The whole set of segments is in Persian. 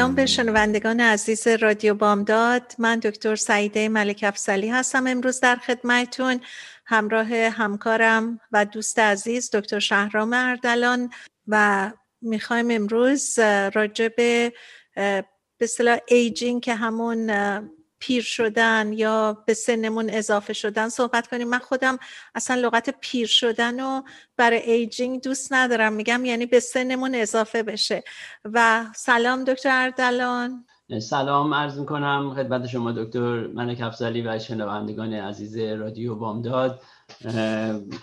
سلام به شنوندگان عزیز رادیو بامداد. من دکتر سعیده ملک افضلی هستم امروز در خدمتون همراه همکارم و دوست عزیز دکتر شهرام اردلان و می‌خوایم امروز راجع به به aging که همون پیر شدن یا به سنمون اضافه شدن صحبت کنیم. من خودم اصلا لغت پیر شدن رو برای aging دوست ندارم. میگم یعنی به سنمون اضافه بشه. و سلام دکتر اردلان. سلام عرض می‌کنم خدمت شما دکتر منک افزلی و شنوندگان عزیز رادیو بامداد.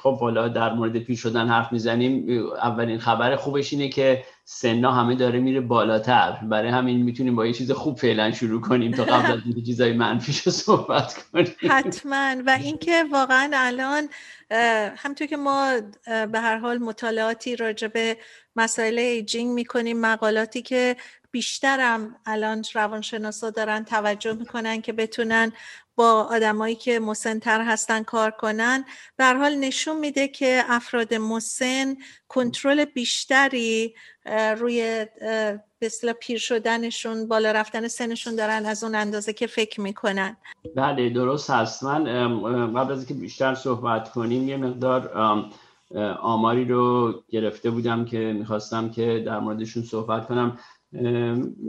خب حالا در مورد پیر شدن حرف می‌زنیم. اولین خبر خوبش اینه که سنا همه داره میره بالاتر. برای همین می‌تونیم با یه چیز خوب فعلا شروع کنیم تا قبل از اینکه چیزای منفیش صحبت کنیم. حتما. و اینکه واقعا الان همطور که ما به هر حال مطالعاتی راجع به مسائل ایجینگ می‌کنیم مقالاتی که بیشترم الان روانشناسا دارن توجه می‌کنن که بتونن با آدمایی که مسنتر هستن کار کنن به حال نشون میده که افراد مسن کنترل بیشتری روی به پیر شدنشون بالا رفتن سنشون دارن از اون اندازه که فکر می‌کنن. بله درست هست. من قبل از اینکه بیشتر صحبت کنیم یه مقدار آماری رو گرفته بودم که می‌خواستم که در موردشون صحبت کنم.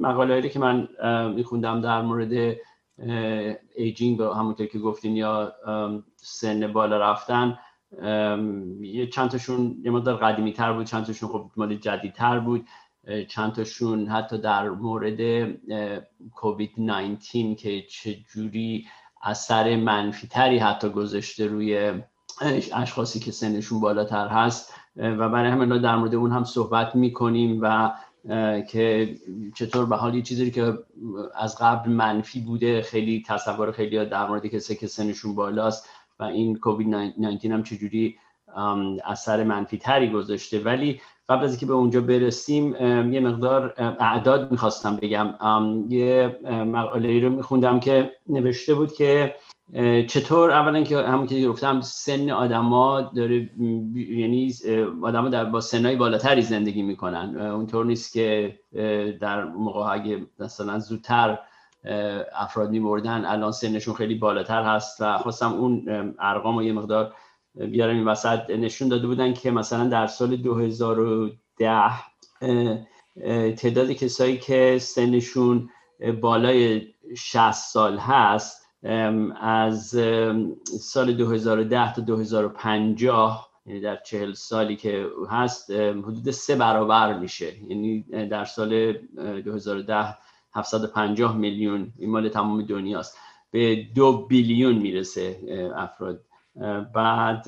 مقاله که من میخوندم در مورد ایجینگ همونطور که گفتین یا سن بالا رفتن یه چند تاشون یه مقدار قدیمی تر بود چند تاشون خب مال جدید تر بود چند تاشون حتی در مورد کووید 19 که چجوری اثر منفی تری حتی گذاشته روی اشخاصی که سنشون بالاتر هست و برای همین در مورد اون هم صحبت می‌کنیم و که چطور به حال یه چیزی که از قبل منفی بوده خیلی تصور خیلی در مورد کسی که سنشون بالاست و این کووید 19 هم چجوری اثر منفی تری گذاشته. ولی قبل از اینکه به اونجا برسیم یه مقدار اعداد می‌خواستم بگم. یه مقاله رو میخوندم که نوشته بود که چطور؟ اولا که همون که گفتم سن آدما داره یعنی آدما در با سنای بالاتری زندگی می‌کنن. اونطور نیست که در موقع اگه مثلا زودتر افراد میمردن الان سنشون خیلی بالاتر هست و خواستم اون ارقام رو یه مقدار بیارم این وسط. نشون داده بودن که مثلا در سال 2010 تعداد کسایی که سنشون بالای 60 سال هست از سال 2010 تا 2050 یعنی در چهل سالی که هست حدود سه برابر میشه. یعنی در سال 2010 750 میلیون این مال تمام دنیاست. به دو بیلیون می‌رسه افراد. بعد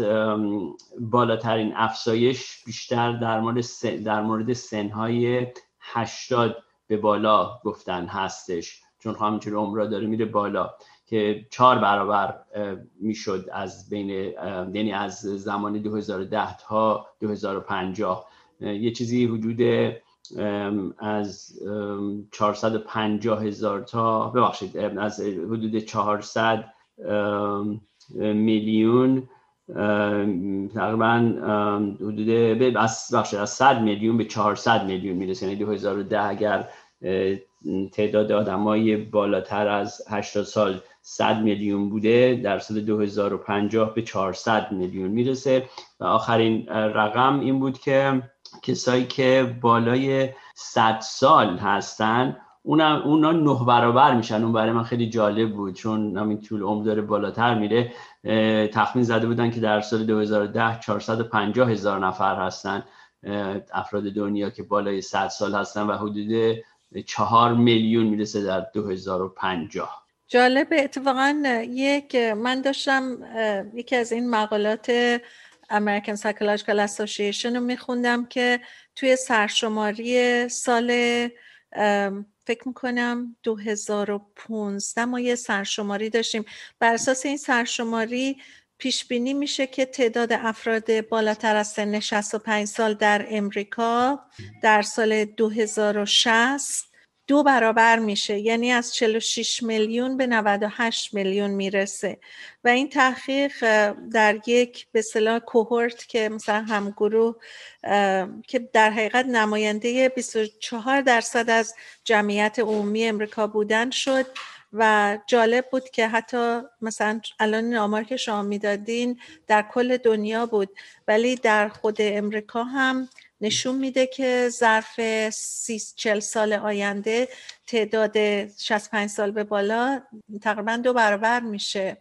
بالاترین افزایش بیشتر در مورد در مورد سنهای 80 به بالا گفتن هستش. چون همینجور عمرا داره میره بالا. که چهار برابر می‌شد از بین یعنی از زمان 2010 تا 2050 یه چیزی حدود از 450 هزار تا ببخشید از حدود 400 میلیون تقریبا حدود از از 100 میلیون به 400 میلیون می‌رسه. یعنی 2010 اگر تعداد آدمای بالاتر از 80 سال 100 میلیون بوده در سال 2050 به 400 میلیون می‌رسه. و آخرین رقم این بود که کسایی که بالای 100 سال هستن اونا, اونا نه برابر میشن. اون برای من خیلی جالب بود چون همین طول عمر داره بالاتر میره. تخمین زده بودن که در سال 2010 450 هزار نفر هستن افراد دنیا که بالای 100 سال هستن و حدود 4 میلیون می‌رسه در 2050 جالب اتفاقا یک من داشتم یکی از این مقالات American Psychological Association رو میخوندم که توی سرشماری سال فکر می‌کنم 2015 ما یه سرشماری داشتیم. بر اساس این سرشماری پیش بینی میشه که تعداد افراد بالاتر از سن 65 سال در امریکا در سال 2060 دو برابر میشه. یعنی از 46 میلیون به 98 میلیون می‌رسه. و این تحقیق در یک به اصطلاح کوهورت که مثلا همگروه که در حقیقت نماینده 24 درصد از جمعیت عمومی امریکا بودن شد. و جالب بود که حتی مثلا الان این آمار که شما می‌دادین در کل دنیا بود ولی در خود امریکا هم نشون میده که ظرف 30 40 سال آینده تعداد 65 سال به بالا تقریبا دو برابر میشه.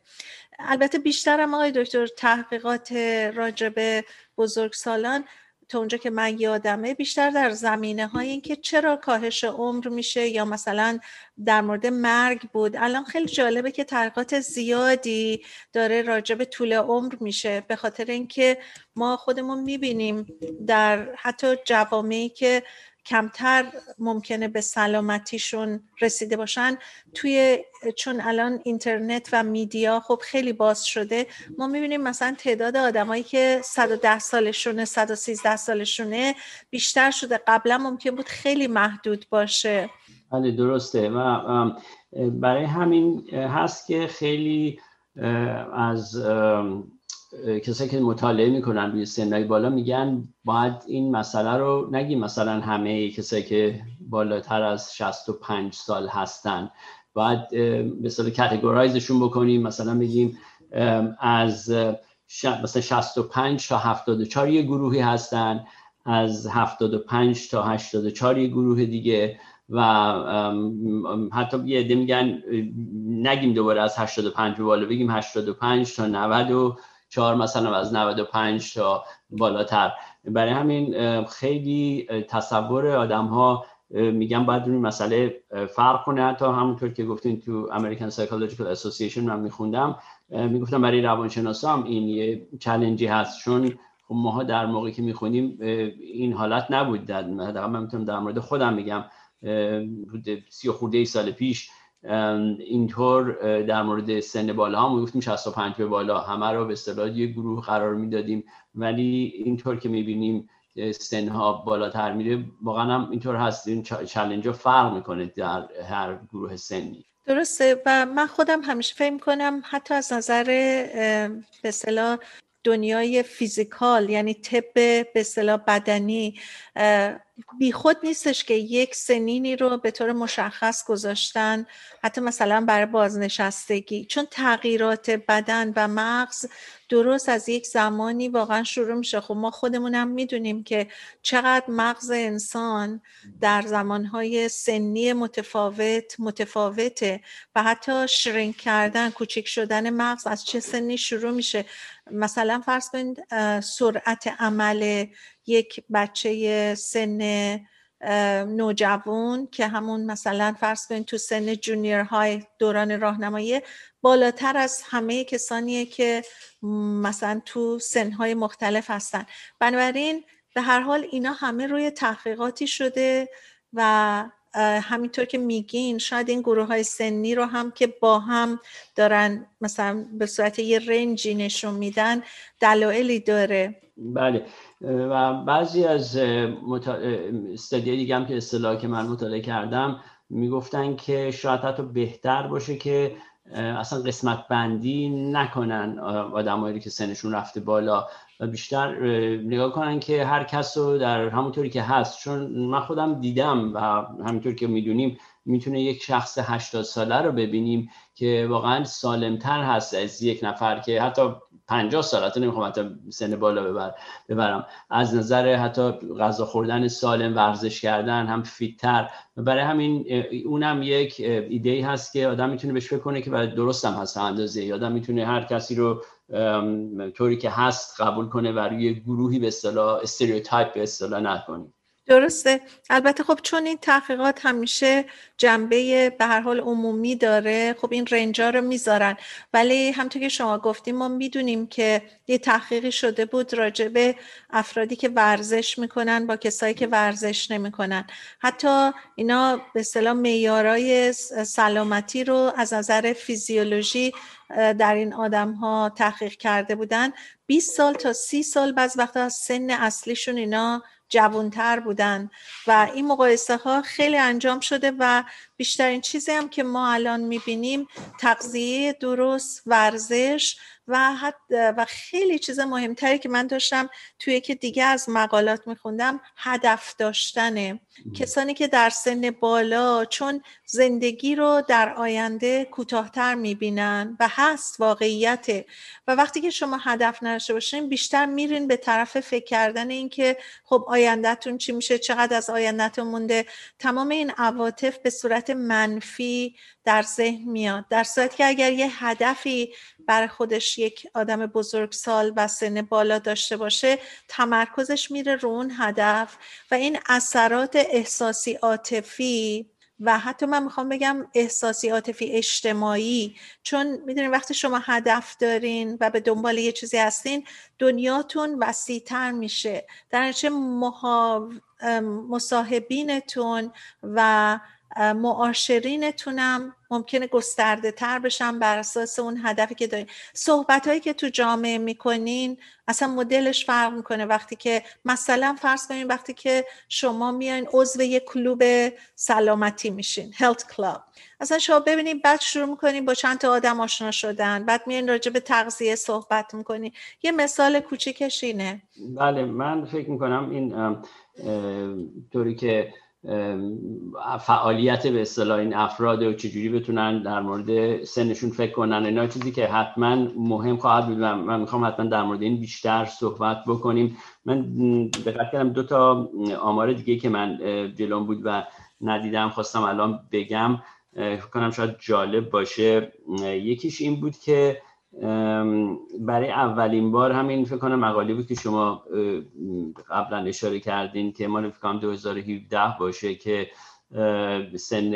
البته بیشتر هم آقای دکتر تحقیقات راجب بزرگسالان تا اونجا که من یادمه بیشتر در زمینه های این که چرا کاهش عمر میشه یا مثلا در مورد مرگ بود. الان خیلی جالبه که تحقیقات زیادی داره راجب طول عمر میشه به خاطر اینکه ما خودمون می‌بینیم در حتی جوامعی که کمتر ممکنه به سلامتیشون رسیده باشن. توی چون الان اینترنت و میدیا خب خیلی باز شده ما می‌بینیم مثلا تعداد آدمایی که 110 سالشونه 113 سالشونه بیشتر شده. قبلا ممکن بود خیلی محدود باشه. بله درسته. و برای همین هست که خیلی از کسایی که مطالعه می‌کنن روی سنهای بالا میگن باید این مسئله رو نگیم مثلا همه کسایی که بالاتر از 65 سال هستن. باید مثلا کتگورایزشون بکنیم. مثلا بگیم از مثلا 65 تا 74 یه گروهی هستن از 75 تا 84 یه گروه دیگه و حتی یه عده میگن نگیم دوباره از 85 به بالا بگیم 85 تا 90 چهار مثلا از 95 تا بالاتر. برای همین خیلی تصور آدم ها میگم باید روی مسئله فرق کنه. حتی همونطور که گفتین تو American Psychological Association من میخوندم می‌گفتم برای روانشناسا هم این یه چلنجی هست. چون خب ماها در موقعی که می‌خونیم این حالت نبود. در من می‌تونم در مورد خودم میگم سی خورده سال پیش اینطور در مورد سن بالا هم گفتیم 65 به بالا. همه رو به اصطلاح یه گروه قرار می‌دادیم. ولی اینطور که می‌بینیم سنها بالاتر میره. واقعا هم اینطور هست. این چلنج ها فرق می‌کنه در هر گروه سنی. درسته. و من خودم همیشه فکر کنم حتی از نظر به اصطلاح دنیای فیزیکال یعنی طب به اصطلاح بدنی بیخود نیستش که یک سنینی رو به طور مشخص گذاشتن حتی مثلا برای بازنشستگی. چون تغییرات بدن و مغز درست از یک زمانی واقعا شروع میشه. خب ما خودمونم می‌دونیم که چقدر مغز انسان در زمانهای سنی متفاوت متفاوته و حتی شرینک کردن کوچک شدن مغز از چه سنی شروع میشه. مثلا فرض کنید سرعت عمل یک بچه سن نوجوان که همون مثلا فرض کنید تو سن جونیر های دوران راهنمایی بالاتر از همه کسانیه که مثلا تو سنهای مختلف هستن. بنابراین به هر حال اینا همه روی تحقیقاتی شده و همینطور که میگین شاید این گروه های سنی رو هم که با هم دارن مثلا به صورت یه رنجی نشون میدن دلایلی داره. بله. و بعضی از استادیای دیگه هم که اصطلاح که من مطالعه کردم می‌گفتن که شاید حتی بهتر باشه که اصلا قسمت بندی نکنن آدمایی که سنشون رفته بالا. و بیشتر نگاه کنن که هر کس رو در همونطوری که هست. چون من خودم دیدم و همونطور که می‌دونیم می‌تونه یک شخص 80 ساله رو ببینیم که واقعا سالمتر هست از یک نفر که حتی 50 سال حتی نمی‌خوام حتی سن بالا ببر ببرم. از نظر حتی غذا خوردن سالم ورزش کردن هم فیتتر. برای همین اونم یک ایده هست که آدم می‌تونه بهش فکر کنه که برای درست هم هست اندازه. آدم می‌تونه هر کسی رو طوری که هست قبول کنه و روی گروهی به اصطلاح استریوتایپ به اصطلاح نکنه. درسته. البته خب چون این تحقیقات همیشه جنبه به هر حال عمومی داره خب این رنجا رو می‌ذارن. ولی همطور که شما گفتیم ما می‌دونیم که یه تحقیقی شده بود راجع به افرادی که ورزش می‌کنن با کسایی که ورزش نمی‌کنن. حتی اینا به اصطلاح معیارای سلامتی رو از نظر فیزیولوژی در این آدم ها تحقیق کرده بودن. 20 سال تا 30 سال بعض وقتا از سن اصلیشون اینا جوانتر بودن. و این مقایسه ها خیلی انجام شده و بیشترین چیزی هم که ما الان می‌بینیم تغذیه درست ورزش و و خیلی چیز مهمتری که من داشتم توی که دیگه از مقالات میخوندم هدف داشتنه. کسانی که در سن بالا چون زندگی رو در آینده کوتاهتر می‌بینن و هست واقعیته و وقتی که شما هدف نداشته باشین بیشتر میرین به طرف فکر کردن اینکه خب آیندهتون چی میشه چقدر از آیندهتون مونده. تمام این عواطف به صورت منفی در ذهن میاد. در صورتی که اگر یه هدفی برای خودش یک آدم بزرگ سال و سن بالا داشته باشه تمرکزش میره رو اون هدف. و این اثرات احساسی عاطفی و حتی من می‌خوام بگم احساسی عاطفی اجتماعی چون می‌دونین وقتی شما هدف دارین و به دنبال یه چیزی هستین دنیاتون وسیعتر میشه. در نتیجه مصاحبینتون و معاشرینتونم ممکنه گسترده تر بشن بر اساس اون هدفی که دارین. صحبت هایی که تو جامعه می‌کنین اصلا مدلش فرق می‌کنه. وقتی که مثلا فرض کنین وقتی که شما میایین عضو یک کلوب سلامتی میشین هلت کلاب اصلا شما ببینید بعد شروع می‌کنین با چند تا آدم آشنا شدن بعد میایین راجع به تغذیه صحبت می‌کنین. یه مثال کوچیکش اینه. بله من فکر می‌کنم این طوری که فعالیت به اصطلاح این افراد و چجوری بتونن در مورد سنشون فکر کنن. اینا چیزی که حتما مهم خواهد بود من می‌خوام حتما در مورد این بیشتر صحبت بکنیم. من دقت کردم دو تا آمار دیگه که من جلوم بود و ندیدم خواستم الان بگم. کنم شاید جالب باشه. یکیش این بود که برای اولین بار همین فکر کنم مقاله بود که شما قبلا اشاره کردین که ما فکر کنم 2017 باشه که سن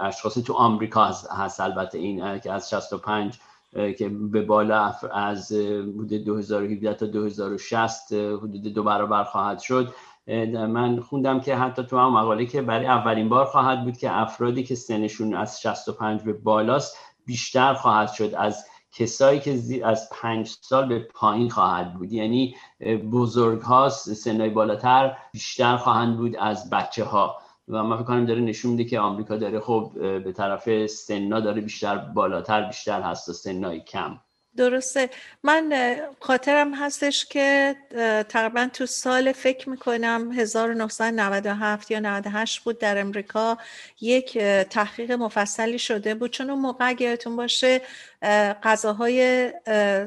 اشخاص تو آمریکا هست البته این که از 65 که به بالا از حدود 2017 تا 2060 حدود دو برابر خواهد شد. من خوندم که حتی تو هم مقاله که برای اولین بار خواهد بود که افرادی که سنشون از 65 به بالاست بیشتر خواهد شد از کسایی که زیر از پنج سال به پایین خواهد بود. یعنی بزرگ ها سنهای بالاتر بیشتر خواهند بود از بچه ها و من فکر کنم داره نشون میده که آمریکا داره خب به طرف سنا داره بیشتر بالاتر بیشتر هست و سنای کم. درسته. من خاطرم هستش که تقریبا تو سال فکر می‌کنم 1997 یا 98 بود در امریکا یک تحقیق مفصلی شده بود. چون اون موقع اگرتون باشه غذاهای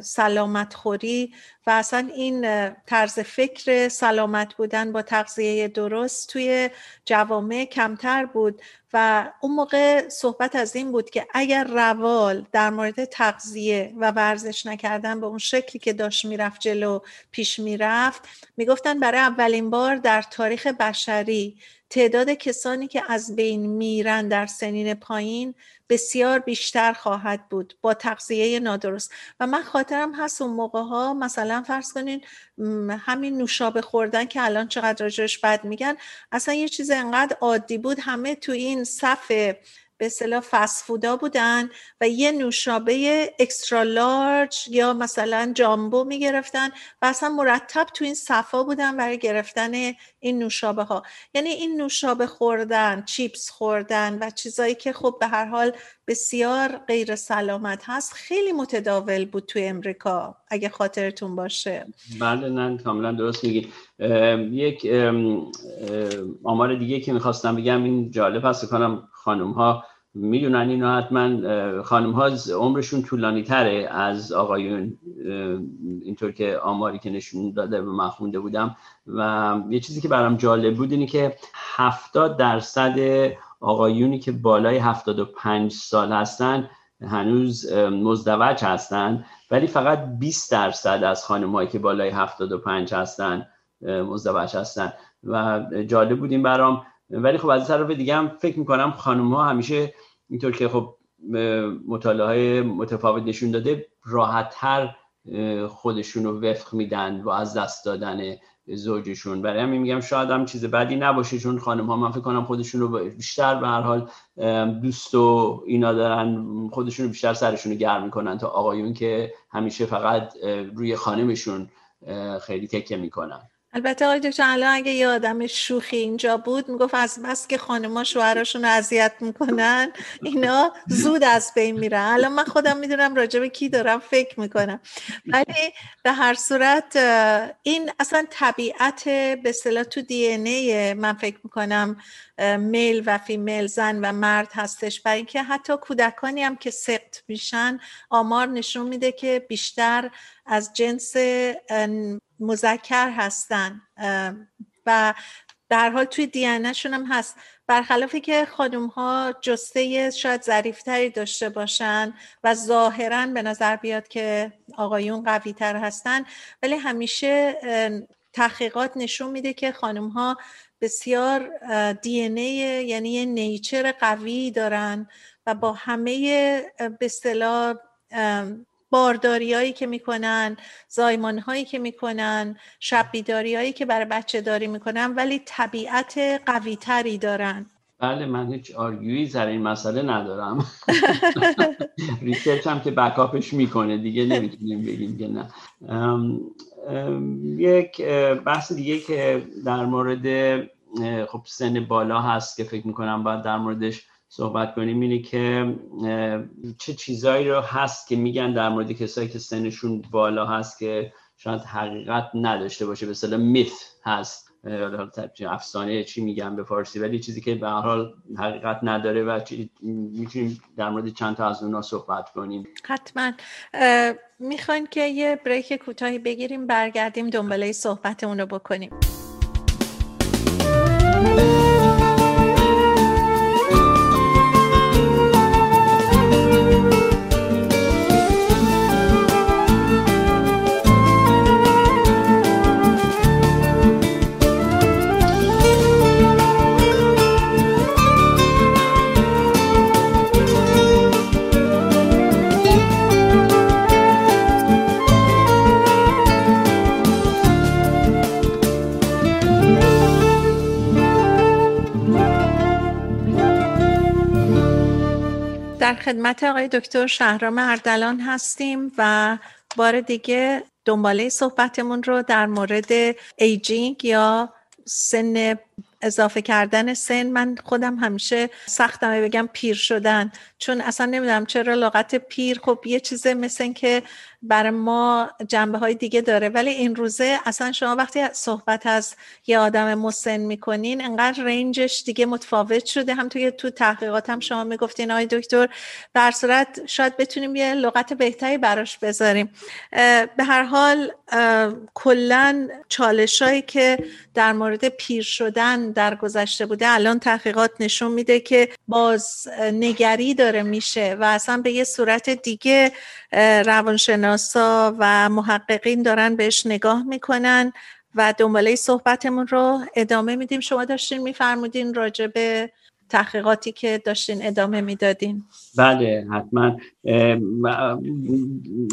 سلامت خوری و اصلا این طرز فکر سلامت بودن با تغذیه درست توی جوامع کمتر بود. و اون موقع صحبت از این بود که اگر روال در مورد تغذیه و ورزش نکردن به اون شکلی که داشت می‌رفت جلو پیش می‌رفت می‌گفتن برای اولین بار در تاریخ بشری تعداد کسانی که از بین میرن در سنین پایین بسیار بیشتر خواهد بود با تغذیه نادرست. و من خاطرم هست اون موقع ها مثلا فرض کنین همین نوشابه خوردن که الان چقدر راجعش بد میگن اصلا یه چیز انقدر عادی بود. همه تو این صف به اصطلاح فسفودا بودن و یه نوشابه اکسترا لارج یا مثلا جامبو می‌گرفتن و اصلا مرتب تو این صفا بودن برای گرفتن این نوشابه ها یعنی این نوشابه خوردن چیپس خوردن و چیزایی که خب به هر حال بسیار غیر سلامت هست خیلی متداول بود توی امریکا اگه خاطرتون باشه. بله نه کاملا درست میگید. یک آمار دیگه که می‌خواستم بگم این جالب هست کنم خانم ها می‌دونن اینو حتما خانم ها عمرشون طولانی تره از آقایون اینطور که آماری که نشون داده به من خونده بودم. و یه چیزی که برام جالب بود اینه که 70 درصد آقایونی که بالای 75 سال هستن هنوز مزدوج هستن. ولی فقط 20 درصد از خانمایی که بالای 75 هستن مزدوج هستن. و جالب بودیم برام ولی خب از طرف دیگه هم فکر می‌کنم خانم ها همیشه اینطور که خب مطالعه های متفاوت نشون داده راحتتر خودشون رو وفق میدن و از دست دادن زوجشون. برای همین میگم شاید هم چیز بدی نباشه چون خانم ها من فکر کنم خودشون رو بیشتر به هر حال دوست و اینا دارن خودشون رو بیشتر سرشون رو گرم می‌کنن تا آقایون که همیشه فقط روی خانمشون خیلی تکه می‌کنن. البته آقای دکتر الان اگه یه آدم شوخی اینجا بود می‌گفت از بس که خانما شوهراشون رو اذیت می‌کنن اینا زود از بین میرن. الان من خودم می‌دونم راجع به کی دارم فکر می‌کنم. ولی به هر صورت این اصلا طبیعت به اصطلاح تو دی ای من فکر می‌کنم میل و فیمیل زن و مرد هستش برای اینکه حتی کودکانی هم که سقط میشن آمار نشون میده که بیشتر از جنس مذکر هستن. و در حال توی دیانشون هم هست. برخلافی که خانوم ها جسته شاید ظریفتری داشته باشن و ظاهرا به نظر بیاد که آقایون قوی تر هستن ولی همیشه تحقیقات نشون میده که خانوم ها بسیار دی یعنی یه نیچر قوی دارن و با همه به اصطلاح بارداری هایی که می‌کنن زایمان هایی که می‌کنن شب بیداری هایی که برای بچه داری می‌کنن ولی طبیعت قوی تری دارن. بله من هیچ آرگویی سر این مسئله ندارم. ریسرچ هم که بکاپش می‌کنه دیگه نمی‌تونیم بگیم که نه. یک بحث دیگه که در مورد خب سن بالا هست که فکر می‌کنم باید در موردش صحبت کنیم اینه که چه چیزایی رو هست که میگن در مورد کسایی که سنشون بالا هست که شاید حقیقت نداشته باشه. به اصطلاح میث هست. افسانه چی میگن به فارسی ولی چیزی که به هر حال حقیقت نداره و می‌تونیم در مورد چند تا از اونها صحبت کنیم. حتما. می‌خواین که یه بریک کوتاهی بگیریم برگردیم دنباله صحبتمون رو بکنیم. خدمت آقای دکتر شهرام اردلان هستیم و بار دیگه دنباله صحبتمون رو در مورد ایجینگ یا سن اضافه کردن سن من خودم همیشه سختمه بگم پیر شدن. چون اصلا نمی‌دونم چرا لغت پیر. خب یه چیزه مثل که برای ما جنبه های دیگه داره. ولی این روزه اصلا شما وقتی صحبت از یه آدم مسن می‌کنین انقدر رنجش دیگه متفاوت شده. هم توی تو تحقیقات هم شما می‌گفتین آقای دکتر در صورت شاید بتونیم یه لغت بهتری براش بذاریم. به هر حال کلا چالشایی که در مورد پیر شدن در گذشته بوده الان تحقیقات نشون میده که باز نگری داره میشه و اصلا به یه صورت دیگه روانشناسا و محققین دارن بهش نگاه می‌کنن و دنباله صحبتمون رو ادامه میدیم. شما داشتین میفرمودین راجع به تحقیقاتی که داشتین ادامه می‌دادین. بله حتما.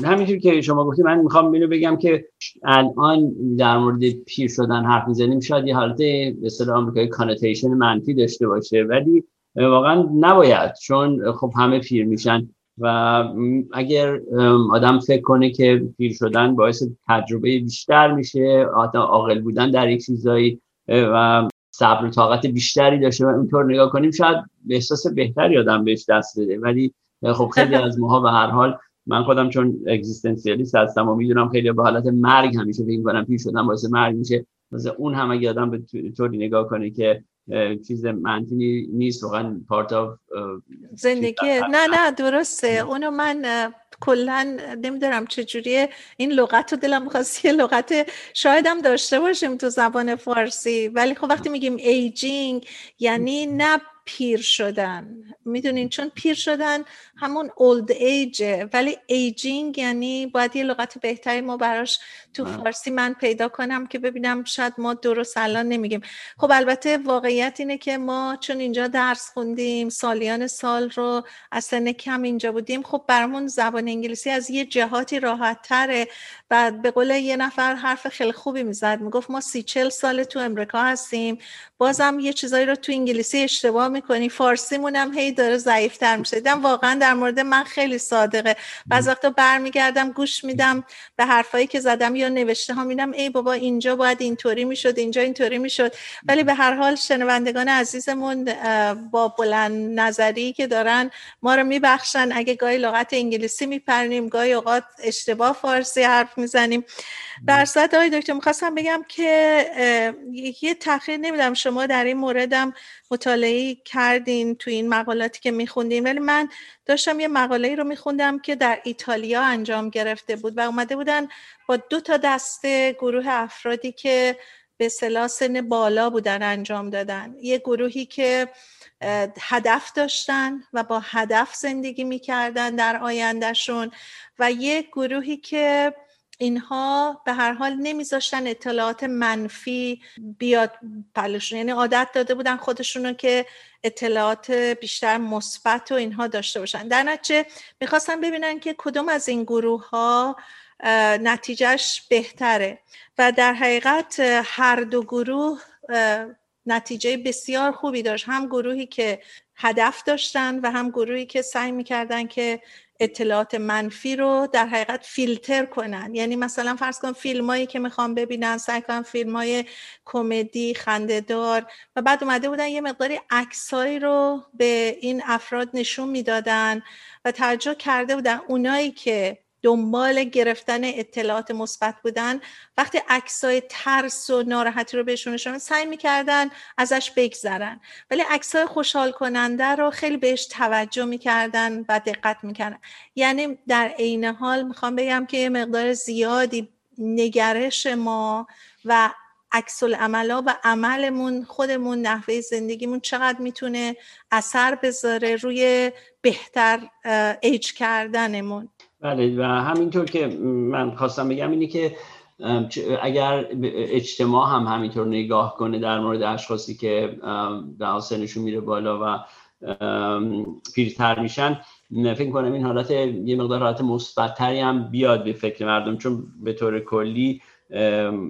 همینجور که شما گفتید من می‌خوام اینو بگم که الان در مورد پیر شدن حرف می‌زنیم شاید یه حالت به آمریکایی کانوتیشن منفی داشته باشه ولی واقعا نباید چون خب همه پیر میشن و اگر آدم فکر کنه که پیر شدن باعث تجربه بیشتر میشه عاقل بودن در یک چیزایی و صبر و طاقت بیشتری داشته و اونطور نگاه کنیم شاید به احساس بهتری آدم بهش دست بده. ولی خب خیلی از ماها به هر حال من خودم چون اگزیستانسیالیست هستم و می‌دونم خیلی به حالت مرگ همیشه فکر کنم پیر شدن باعث مرگ میشه. مثلا اون هم اگه آدم به طوری نگاه کنه که چیز منفی نیست واقعا پارت آف زندگی. نه نه درسته. اونو من کلا نمی‌دونم چجوریه. این لغت رو دلم می‌خواست یه لغت شاید هم داشته باشیم تو زبان فارسی. ولی خب وقتی میگیم aging یعنی نه پیر شدن. می‌دونین چون پیر شدن همون old age ه ولی aging یعنی باید یه لغت بهتری ما براش تو فارسی من پیدا کنم که ببینم شاید ما درست الان نمیگیم. خب البته واقعیت اینه که ما چون اینجا درس خوندیم سالیان سال رو از سن کم اینجا بودیم خب برامون زبان انگلیسی از یه جهاتی راحت تره و به قول یه نفر حرف خیلی خوبی می‌زد می‌گفت ما سی چل سال تو امریکا هستیم بازم یه چیزایی رو تو انگلیسی اشتباه می‌کنی فارسیمون هم هی داره ضعیفتر میشه. دیدم واقعا در مورد من خیلی صادقه. بعض وقتا برمیگردم گوش میدم به حرفایی که زدم یا نوشته ها میدم ای بابا اینجا باید اینطوری می‌شد اینجا اینطوری می‌شد. ولی به هر حال شنوندگان عزیزمون با بلند نظری که دارن ما رو میبخشن. اگه گاهی لغت انگلیسی میپرنیم گاهی اوقات اشتباه فارسی حرف می‌زنیم. در صورت آقای دکتر می‌خواستم بگم که یه تاخیر نمیدم شما در این موردم مطالعه کردین تو این مقالاتی که میخوندین ولی من داشتم یه مقاله رو میخوندم که در ایتالیا انجام گرفته بود و اومده بودن با دو تا دسته گروه افرادی که به صلاح سن بالا بودن انجام دادن. یه گروهی که هدف داشتن و با هدف زندگی می‌کردن در آیندهشون و یه گروهی که اینها به هر حال نمیذاشتن اطلاعات منفی بیاد پلشون یعنی عادت داده بودن خودشونو که اطلاعات بیشتر مثبت و اینها داشته باشن. در نتیجه می‌خواستم ببینن که کدوم از این گروه ها نتیجهش بهتره. و در حقیقت هر دو گروه نتیجه بسیار خوبی داشت. هم گروهی که هدف داشتن و هم گروهی که سعی می‌کردن که اطلاعات منفی رو در حقیقت فیلتر کنن. یعنی مثلا فرض کن فیلم هایی که می‌خوام ببینن سعی کنن فیلم های کمدی خندهدار و بعد اومده بودن یه مقداری عکسایی رو به این افراد نشون می‌دادن و توجه کرده بودن. اونایی که دنبال گرفتن اطلاعات مثبت بودن. وقتی عکسای ترس و ناراحتی رو بهشون نشون سعی می‌کردن ازش بگذرن. ولی عکسای خوشحال کننده رو خیلی بهش توجه می‌کردن و دقت می‌کردن. یعنی در عین حال می‌خوام بگم که یه مقدار زیادی نگرش ما و عکس عملا و عملمون خودمون نحوه زندگیمون چقدر می‌تونه اثر بذاره روی بهتر ایج کردنمون. بله و همینطور که من خواستم بگم اینه که اگر اجتماع هم همینطور نگاه کنه در مورد اشخاصی که در سنشون میره بالا و پیرتر میشن فکر کنم این حالت یه مقدار حالت مثبتتری هم بیاد به فکر مردم چون به طور کلی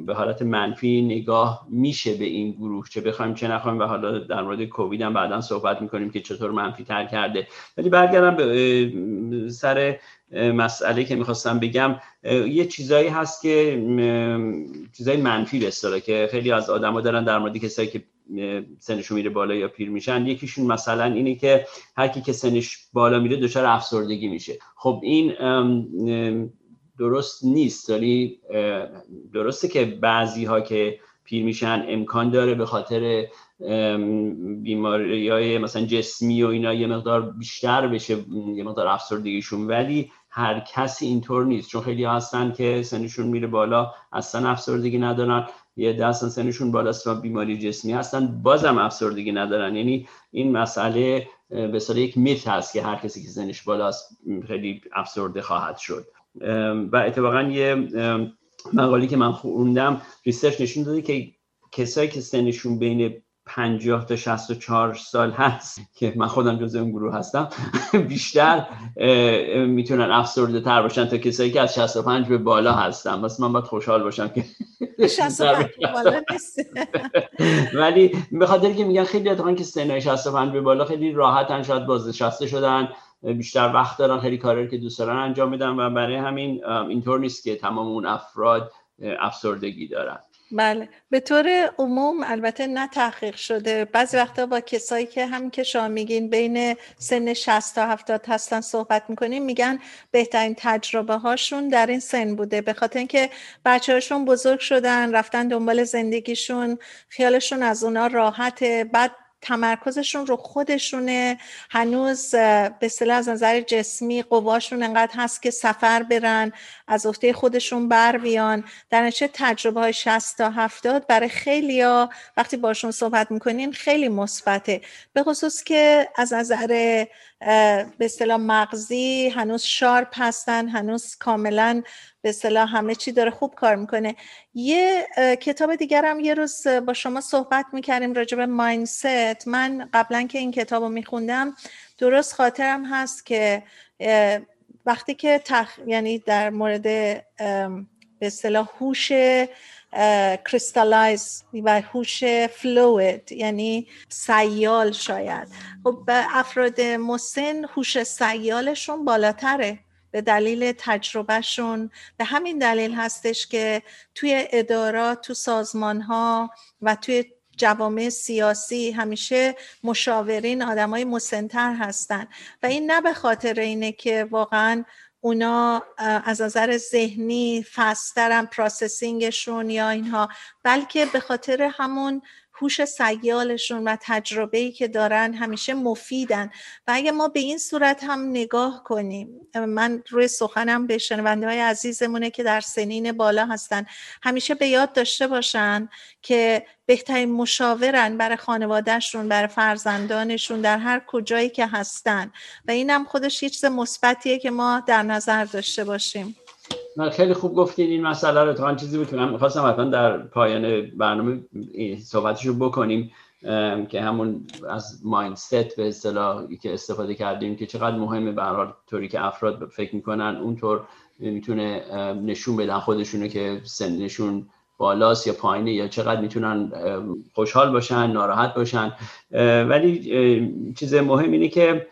به حالت منفی نگاه میشه به این گروه چه بخوایم چه نخوایم و حالا در مورد کووید هم بعدا صحبت می‌کنیم که چطور منفی تر کرده. ولی برگردم به سر مسئله که می‌خواستم بگم یه چیزایی هست که چیزای منفی به که خیلی از آدما دارن در مورد کسایی که سنشون میره بالا یا پیر میشن یکیشون مثلا اینه که هر کی که سنش بالا میره دچار افسردگی میشه. خب این درست نیست. یعنی درسته که بعضی ها که پیر میشن امکان داره به خاطر بیماری های مثلا جسمی و اینا یه مقدار بیشتر بشه یه مقدار افسردگیشون. ولی هر کسی اینطور نیست. چون خیلی هستن که سنشون میره بالا اصلا افسردگی ندارن. یه دستن سنشون بالاست و بیماری جسمی هستن. بازم افسردگی ندارن. یعنی این مسئله به یک میت هست که هر کسی که سنش بالاست خیلی افسرده خواهد شد. و اتفاقا یه مقالی که من خوندم ریسرچ نشون داده که کسایی که سنشون بین 50 تا 64 سال هست که من خودم جزء اون گروه هستم. بیشتر می‌تونن افسرده تر باشن تا کسایی که از 65 به بالا هستن. بس من باید خوشحال باشم که 65 بالا نیست. ولی به خاطر که میگن خیلی اتفاقا که سنای 65 به بالا خیلی راحتن شاید بازنشسته شدن بیشتر وقت دارن خیلی کاری که دوست دارن انجام میدن و برای همین اینطور نیست که تمام اون افراد افسردگی دارن. بله. به طور عموم البته نه تحقیق شده. بعضی وقتا با کسایی که همین که شما میگین بین سن 60 تا 70 هستن صحبت می‌کنیم میگن بهترین تجربه هاشون در این سن بوده. به خاطر اینکه بچه هاشون بزرگ شدن رفتن دنبال زندگیشون خیالشون از اونا راحته. بعد تمرکزشون رو خودشونه. هنوز به اصطلاح از نظر جسمی قواشون انقدر هست که سفر برن از عهده خودشون بر بیان. در نتیجه تجربه های 60 تا 70 برای خیلیا وقتی باشون صحبت می‌کنین خیلی مثبته. به خصوص که از نظر به اصطلاح مغزی هنوز شارپ هستن هنوز کاملا به اصطلاح همه چی داره خوب کار می‌کنه. یه کتاب دیگرم یه روز با شما صحبت می‌کردیم راجع به مایندست من قبلا که این کتاب رو میخوندم درست خاطرم هست که وقتی که تخ... یعنی در مورد به اصطلاح هوش کریستالایز و هوش فلوید یعنی سیال شاید. خب افراد مسن هوش سیالشون بالاتره. به دلیل تجربهشون. به همین دلیل هستش که توی ادارات تو سازمان ها و توی جوامع سیاسی همیشه مشاورین آدمای مسنتر هستن. و این نه به خاطر اینه که واقعا اونا از نظر ذهنی فسترن پروسسینگشون یا اینها بلکه به خاطر همون هوش سیالشون و تجربه ای که دارن همیشه مفیدن. و اگه ما به این صورت هم نگاه کنیم من روی سخنم به شنونده های عزیزمونه که در سنین بالا هستن همیشه به یاد داشته باشن که بهترین مشاورن برای خانوادهشون برای فرزندانشون در هر کجایی که هستن. و اینم خودش یه چیز مثبتیه که ما در نظر داشته باشیم. خیلی خوب گفتین این مسئله رو. تو چیزی بود که من می‌خواستم حتما در پایان برنامه صحبتش رو بکنیم که همون از مایندست به اصطلاحی که استفاده کردیم که چقدر مهمه. به هر طوری که افراد فکر می‌کنن اونطور می‌تونه نشون بدن خودشونو که سنشون بالاست یا پایینه یا چقدر می‌تونن خوشحال باشن ناراحت باشن. ولی چیز مهم اینه که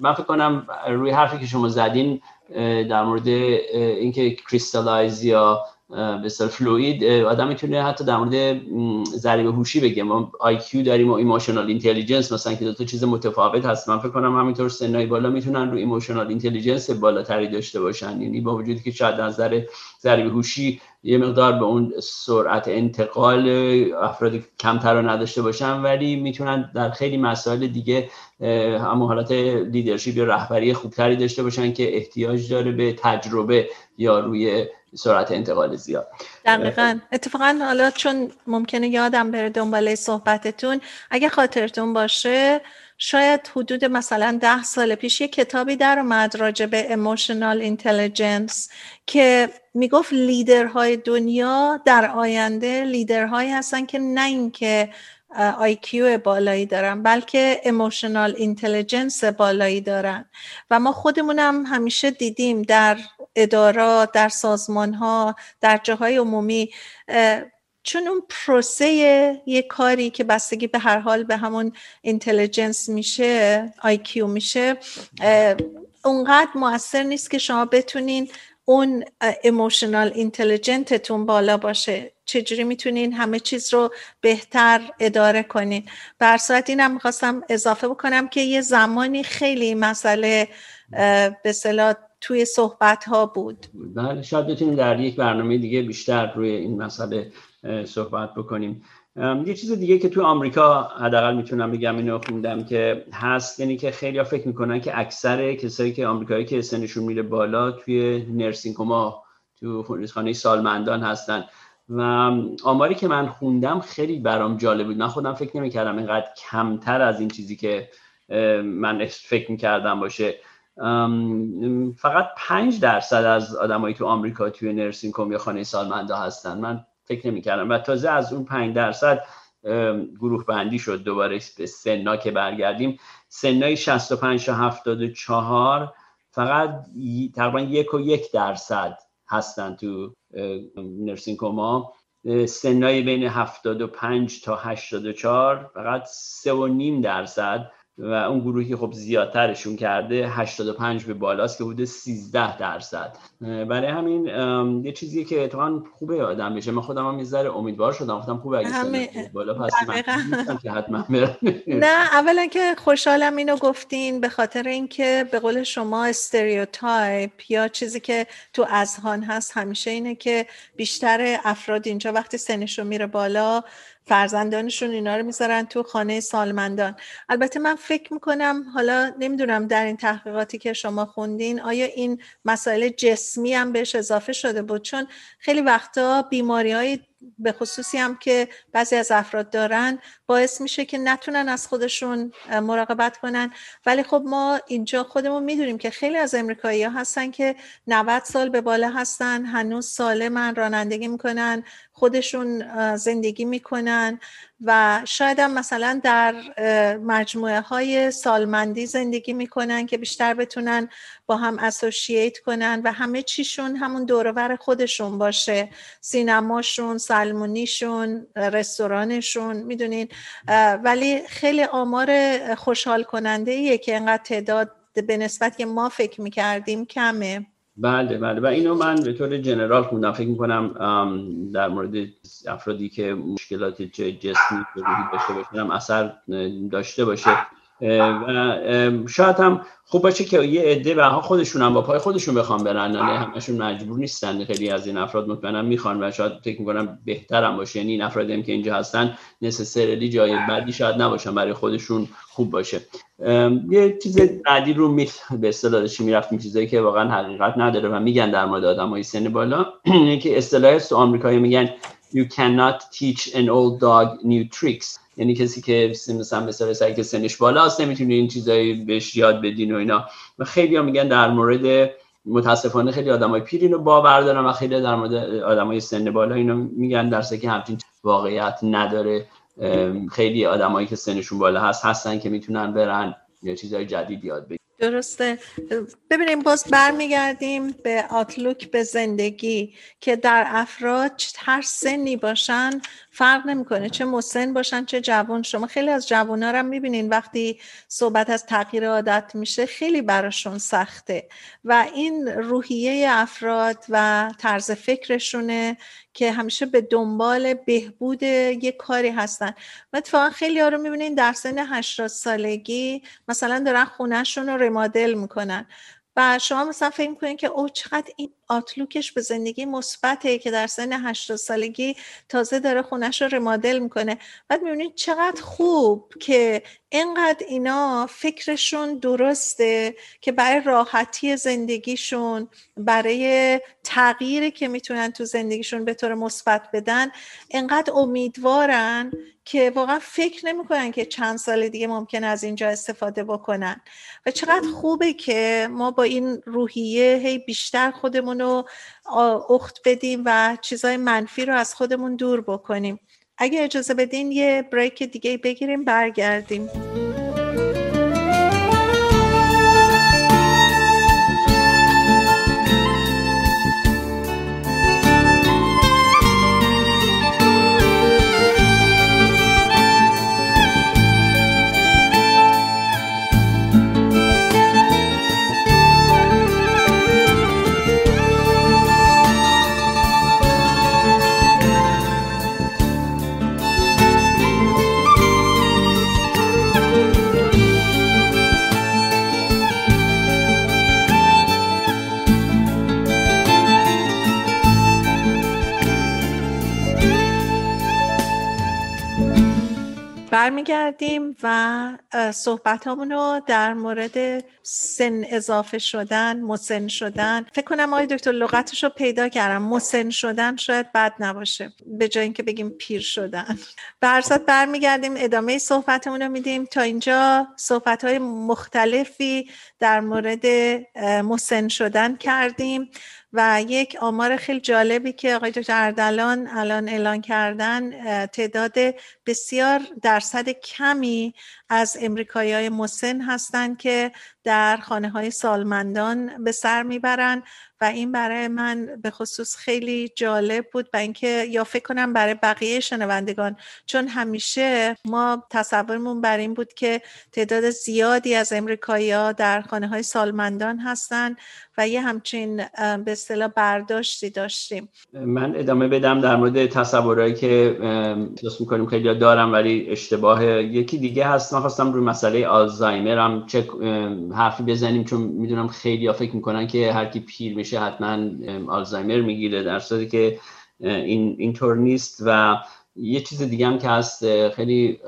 من فکر کنم روی حرفی که شما زدین در مورد اینکه crystallized یا به fluid آدم می‌تونه حتی در مورد ضریب هوشی بگه. ما IQ داریم و emotional intelligence مثلا که دو تا چیز متفاوت هست. من فکر کنم همینطور سنای بالا می‌تونن رو emotional intelligence بالاتری داشته باشن. یعنی با وجودی که شاید از نظر ضریب هوشی یه مقدار به اون سرعت انتقال افراد کمتر رو نداشته باشن ولی می‌تونن در خیلی مسائل دیگه همون حالت لیدرشپ یا رهبری خوبتری داشته باشن که احتیاج داره به تجربه یا روی سرعت انتقال زیاد. دقیقا. اتفاقا حالا چون ممکنه یادم بره دنباله صحبتتون اگه خاطرتون باشه شاید حدود مثلا ده سال پیش یه کتابی در اومد راجع به emotional intelligence که می‌گفت لیدرهای دنیا در آینده لیدرهایی هستن که نه اینکه IQ بالایی دارن بلکه emotional intelligence بالایی دارن. و ما خودمونم همیشه دیدیم در ادارات در سازمان ها در جاهای عمومی چون اون پروسه یه کاری که بستگی به هر حال به همون intelligence میشه IQ میشه اونقدر موثر نیست که شما بتونین اون emotional intelligence تون بالا باشه. چجوری می‌تونین همه چیز رو بهتر اداره کنین؟ به هر صورت اینم می‌خواستم اضافه بکنم که یه زمانی خیلی مسئله به اصطلاح توی صحبت ها بود. بله شاید بتونیم در یک برنامه دیگه بیشتر روی این مسئله صحبت بکنیم. یه چیز دیگه که تو آمریکا حداقل می‌تونم بگم اینو خوندم که هست یعنی که خیلی فکر می‌کنن که اکثر کسایی که آمریکایی که سنشون میره بالا توی nursing کما تو خانه سالمندان هستن. و آماری که من خوندم خیلی برام جالب بود. من خودم فکر نمی‌کردم اینقدر کمتر از این چیزی که من فکر می‌کردم باشه. فقط پنج درصد از آدمایی تو آمریکا توی نرسینگ کم یا خانه سالمندا هستن. من فکر نمی‌کردم. و تازه از اون پنج درصد گروه بندی شد. دوباره به سنا که برگردیم. سنای 65 تا 74 فقط تقریبا یک و یک درصد هستن تو نرسینگ کما سنای بین 75 تا 84 فقط سه و نیم درصد و اون گروهی که خب زیادترشون کرده 85 به بالاست که بوده 13 درصد. برای همین یه چیزی که اتفاقا خوبه آدم بشه. من خودم هم یه ذره امیدوار شدم. گفتم خوبه اگه همه... بالا پس من که حتما نه اولا که خوشحالم اینو گفتین. به خاطر اینکه به قول شما استریوتایپ یا چیزی که تو اذهان هست همیشه اینه که بیشتر افراد اینجا وقتی سنشون میره بالا فرزندانشون اینا رو می‌ذارن تو خانه سالمندان. البته من فکر می‌کنم حالا نمی‌دونم در این تحقیقاتی که شما خوندین آیا این مسائل جسمی هم بهش اضافه شده بود؟ چون خیلی وقتا بیماری های به خصوصی هم که بعضی از افراد دارن باعث میشه که نتونن از خودشون مراقبت کنن. ولی خب ما اینجا خودمون می‌دونیم که خیلی از امریکایی ها هستن که 90 سال به بالا هستن هنوز سالمن رانندگی می‌کنن خودشون زندگی می‌کنن. و شاید هم مثلا در مجموعه های سالمندی زندگی می‌کنن که بیشتر بتونن با هم اسوشییت کنن و همه چیشون همون دورور خودشون باشه. سینماشون سلمونیشون رستورانشون می‌دونین؟ ولی خیلی آمار خوشحال کننده ایه که انقدر تعداد به نسبت که ما فکر می‌کردیم کمه. بله بله. و اینو من به طور جنرال خوندم. فکر می‌کنم در مورد افرادی که مشکلات جسمی داشته باشن اثر داشته باشه. و شاید هم خوب باشه که یه عده به خودشون هم با پای خودشون بخوام برن نه همشون مجبور نیستن. خیلی از این افراد مطمئنم می‌خوان و شاید فکر می‌کنم بهترم باشه. یعنی این افرادی هم که اینجا هستن نسسرلی جای بعدی شاید نباشن برای خودشون خوب باشه. یه چیز بعدی رو می به اصطلاح داشتیم چیزایی که واقعا حقیقت نداره و میگن در مورد آدمای سن بالا. که اصطلاح آمریکایی میگن you cannot teach an old dog new tricks. یعنی کسی که مثلا مثلا که سنش بالاست نمی‌تونه این چیزایی بهش یاد بدین و اینا. و خیلی ها میگن در مورد متاسفانه خیلی آدمای پیر اینو باور دارن و خیلی در مورد آدمای سن بالا اینو میگن در که همچین واقعیت نداره. خیلی آدمایی که سنشون بالا هست هستن که می‌تونن برن یا چیزهای جدید یاد بگیرن درسته. ببینیم باز برمیگردیم به آتلوک به زندگی که در افراد هر سنی باشن فرق نمی‌کنه چه مسن باشن چه جوان. شما خیلی از جوان ها رو می‌بینین وقتی صحبت از تغییر عادت میشه خیلی براشون سخته. و این روحیه افراد و طرز فکرشونه که همیشه به دنبال بهبود یک کاری هستن. و اتفاقا خیلی ها رو می‌بینین در سن 80 سالگی مثلا دارن خونهشون رو رمادل می‌کنن. و شما مثلا فکر می‌کنین که او چقدر این آتلوکش به زندگی مثبته که در سن 80 سالگی تازه داره خونش رو رمادل می‌کنه. بعد می‌بینید چقدر خوب که اینقدر اینا فکرشون درسته که برای راحتی زندگیشون برای تغییری که می‌تونن تو زندگیشون به طور مثبت بدن اینقدر امیدوارن که واقعا فکر نمی‌کنن که چند سال دیگه ممکن از اینجا استفاده بکنن. و چقدر خوبه که ما با این روحیه هی بیشتر خودمون رو اخت بدیم و چیزای منفی رو از خودمون دور بکنیم. اگه اجازه بدین یه بریک دیگه بگیریم برگردیم. برمیگردیم و صحبت رو در مورد سن اضافه شدن مسن شدن. فکر کنم آقای دکتر لغتش رو پیدا کردم. مسن شدن شاید بد نباشه به جای اینکه بگیم پیر شدن. برصد برمیگردیم ادامه صحبتمون رو میدیم. تا اینجا صحبت های مختلفی در مورد مسن شدن کردیم. و یک آمار خیلی جالبی که آقای دکتر اردلان الان اعلان کردن تعداد بسیار درصد کمی از امریکایی های مسن هستند که در خانه های سالمندان به سر می‌برن و این برای من به خصوص خیلی جالب بود و اینکه یا فکر کنم برای بقیه شنوندگان چون همیشه ما تصورمون بر این بود که تعداد زیادی از امریکایی ها در خانه های سالمندان هستند و یه همچین به اصطلاح برداشتی داشتیم. من ادامه بدم در مورد تصورهایی که احساس می‌کنیم خیلی دارم ولی اشتباه یکی دیگه هست. خواستم روی مسئله آلزایمر هم چه حرفی بزنیم چون می‌دونم خیلی ها فکر می‌کنن که هر کی پیر میشه حتما آلزایمر می‌گیره در صورتی که این اینطور نیست. و یه چیز دیگه هم که هست خیلی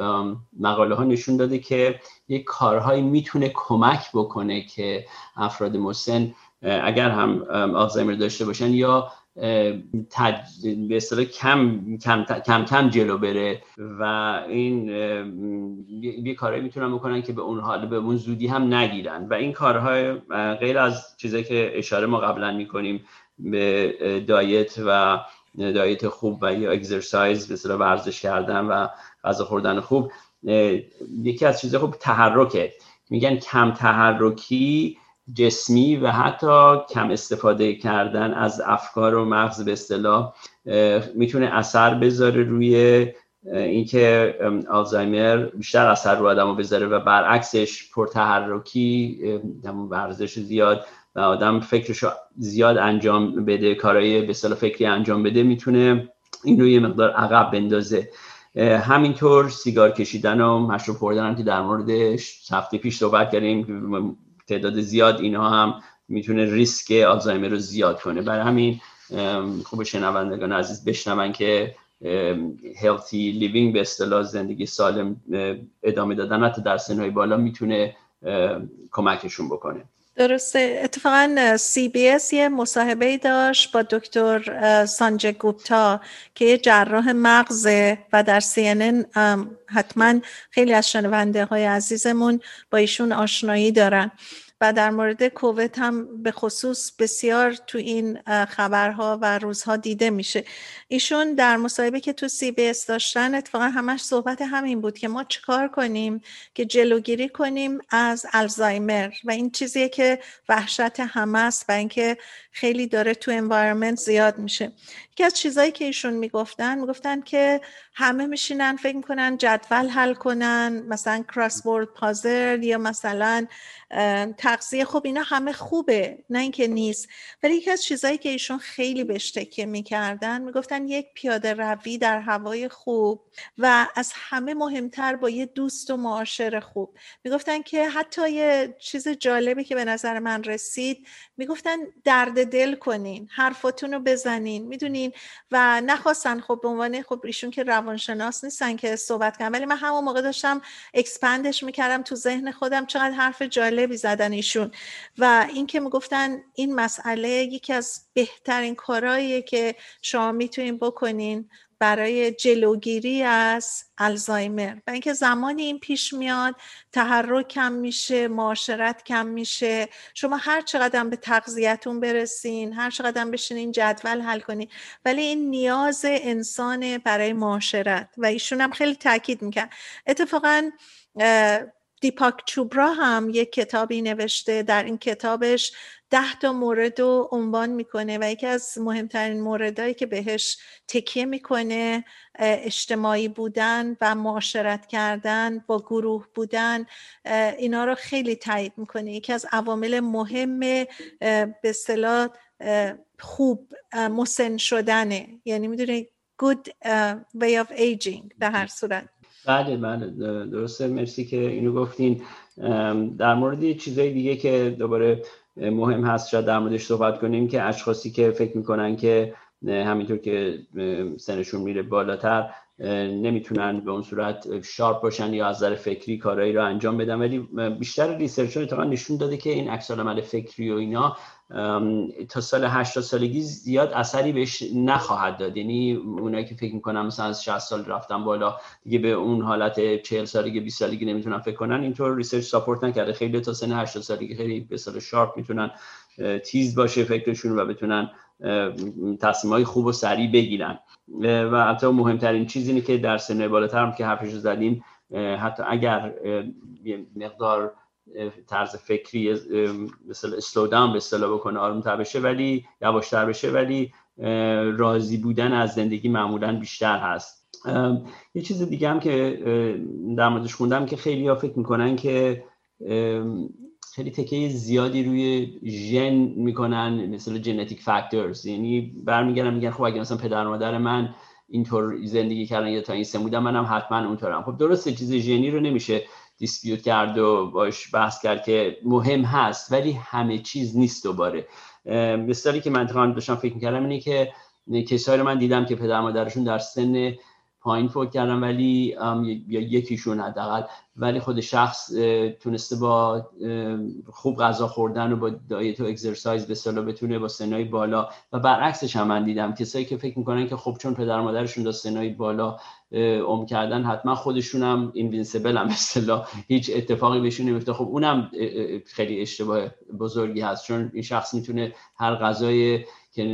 مقاله ها نشون داده که یه کارهایی می‌تونه کمک بکنه که افراد مسن اگر هم آلزایمر داشته باشن یا تج... به اصطلاح کم کم, کم کم جلو بره و این یه کارهایی می‌تونن بکنن که به اون حال به اون زودی هم نگیرن. و این کارهای غیر از چیزایی که اشاره ما قبلا می‌کنیم به دایت و دایت خوب و یا اگزرسایز مثلا ورزش کردن و غذا خوردن خوب یکی از چیزهای خوب تحرکه. میگن کم تحرکی جسمی و حتی کم استفاده کردن از افکار و مغز به اصطلاح می‌تونه اثر بذاره روی اینکه آلزایمر بیشتر اثر رو آدم بذاره و برعکسش پرتحرکی ورزش زیاد و آدم فکرش زیاد انجام بده کارهای به اصطلاح فکری انجام بده می‌تونه این رو مقدار عقب بندازه. همینطور سیگار کشیدن و مشروب خوردن هم که در موردش هفته پیش صحبت کردیم تعداد زیاد اینها هم می‌تونه ریسک آلزایمر رو زیاد کنه. برای همین خوب شنوندگان عزیز بشنون که healthy living به اصطلاح زندگی سالم ادامه دادن حتی در سنهای بالا می‌تونه کمکشون بکنه. درسته. اتفاقا سی بی اس یه مصاحبه داشت با دکتر سانجی گوپتا که یه جراح مغزه و در سی ان حتما خیلی از شنونده های عزیزمون با ایشون آشنایی دارن. و در مورد کووید هم به خصوص بسیار تو این خبرها و روزها دیده میشه. ایشون در مصاحبه که تو سی بی اس داشتن اتفاقا همش صحبت همین بود که ما چیکار کنیم که جلوگیری کنیم از الزایمر و این چیزیه که وحشت همه است و اینکه خیلی داره تو انوایرمنت زیاد میشه. یکی از چیزهایی که ایشون می‌گفتن می‌گفتن که همه میشینن فکر می‌کنن جدول حل کنن مثلا کراس ورد پازل یا مثلا تغذیه. خوب اینا همه خوبه نه اینکه نیست. ولی یکی از چیزهایی که ایشون خیلی بهش تکیه می‌کردن می‌گفتن یک پیاده روی در هوای خوب و از همه مهمتر با یه دوست و معاشر خوب. می‌گفتن که حتی یه چیز جالبی که به نظر من رسید می‌گفتن درد دل کنین حرفاتون رو بزنین و نخواستن خب به عنوان خب ایشون که روانشناس نیستن که صحبت کنن. ولی من همون موقع داشتم expand ش می‌کردم تو ذهن خودم چقدر حرف جالبی زدن ایشون. و این که می‌گفتن این مسئله یکی از بهترین کارهاییه که شما می‌تونین بکنین. برای جلوگیری از الزایمر و اینکه زمانی این پیش میاد تحرک کم میشه معاشرت کم میشه. شما هر چقدر به تغذیتون برسین هر چقدر بشینین جدول حل کنین. ولی این نیاز انسان برای معاشرت. و ایشون هم خیلی تاکید می‌کرد. اتفاقا دیپاک چوبرا هم یک کتابی نوشته. در این کتابش ده تا مورد رو عنوان می‌کنه و یکی از مهمترین موردهایی که بهش تکیه می‌کنه اجتماعی بودن و معاشرت کردن با گروه بودن اینا رو خیلی تایید می‌کنه. یکی از عوامل مهم به اصطلاح خوب مسن شدنه. یعنی می‌دونی good way of aging در هر صورت. بله بله درسته. مرسی که اینو گفتین. در مورد چیزای دیگه که دوباره مهم هست شاید در موردش صحبت کنیم که اشخاصی که فکر می‌کنن که همینطور که سنشون میره بالاتر نمی‌تونن به اون صورت sharp باشن یا از نظر فکری کارهایی رو انجام بدن. ولی بیشتر research اتفاقا نشون داده که این عکس فکری و اینا تا سال 80 سالگی زیاد اثری بهش نخواهد داد. یعنی اونایی که فکر می‌کنن مثلا از 60 سال رفتن بالا دیگه به اون حالت 40 سالگی 20 سالگی نمی‌تونن فکر کنن اینطور research support نکرده. خیلی تا سن 80 سالگی خیلی به اصطلاح sharp می‌تونن تیز باشه فکرشون و بتونن تصمیم های خوب و سریع بگیرن. و حتی مهمترین چیز اینه که در سن بالاتر هم که حرفش زدیم حتی اگر مقدار طرز فکری مثل اسلو داون به اصطلاح بکنه آرومتر بشه ولی یواشتر بشه ولی راضی بودن از زندگی معمولا بیشتر هست. یه چیز دیگه هم که در موردش خوندم که خیلی ها فکر می‌کنن که خیلی تکه زیادی روی ژن می‌کنن مثل جنتیک فاکتورز یعنی برمیگردن میگن خب اگه مثلا پدر مادر من اینطور زندگی کردن یا تا این سن بودم منم حتما اونطورم. خب درسته چیز ژنی رو نمیشه دیسپیوت کرد و باش بحث کرد که مهم هست ولی همه چیز نیست دوباره. مثالی که من داشتم فکر می‌کردم اینه که کسایی رو من دیدم که پدر مادرشون در سن پایین فوت کردن ولی یا یکیشون حداقل. ولی خود شخص تونسته با خوب غذا خوردن و با diet و exercise به اصطلاح بتونه با سنای بالا. و برعکسش هم من دیدم. کسایی که فکر می‌کنن که خب چون پدر مادرشون تا سنای بالا عمر کردن حتما خودشون هم اینوینسیبل هم هیچ اتفاقی بهشون نمیفته خب اونم خیلی اشتباه بزرگی هست. چون این شخص می‌تونه هر غذای که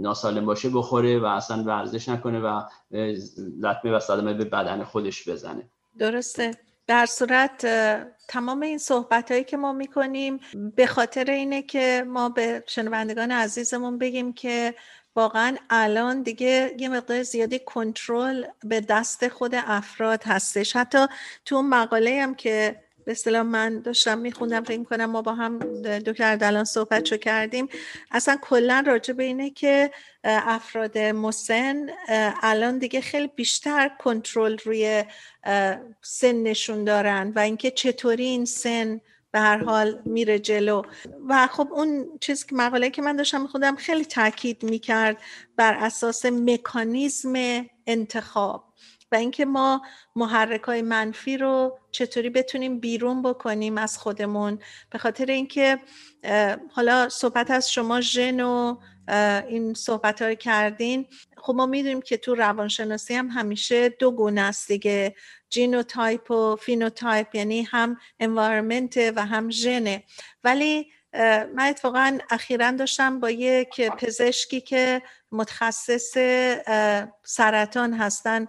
ناسالم باشه بخوره و اصلا ورزش نکنه و لطمه و صدمه به بدن خودش بزنه. درسته. در صورت تمام این صحبت هایی که ما می‌کنیم به خاطر اینه که ما به شنوندگان عزیزمون بگیم که واقعا الان دیگه یه مقدار زیادی کنترل به دست خود افراد هستش. حتی تو مقاله هم که به اصطلاح من داشتم میخوندم فکر کنم ما با هم دکتر دلان صحبت شو کردیم. اصلا کلا راجع به اینه که افراد مسن الان دیگه خیلی بیشتر کنترل روی سنشون دارن و اینکه چطوری این سن به هر حال میره جلو. و خب اون چیزی که مقاله که من داشتم میخوندم خیلی تاکید می‌کرد بر اساس مکانیزم انتخاب. و اینکه ما محرک های منفی رو چطوری بتونیم بیرون بکنیم از خودمون. به خاطر اینکه حالا صحبت از شما ژن و این صحبت های کردین خب ما می‌دونیم که تو روانشناسی هم همیشه دو گونه است دیگه genotype و phenotype یعنی هم environment و هم ژنه. ولی من اتفاقا اخیرا داشتم با یک پزشکی که متخصص سرطان هستن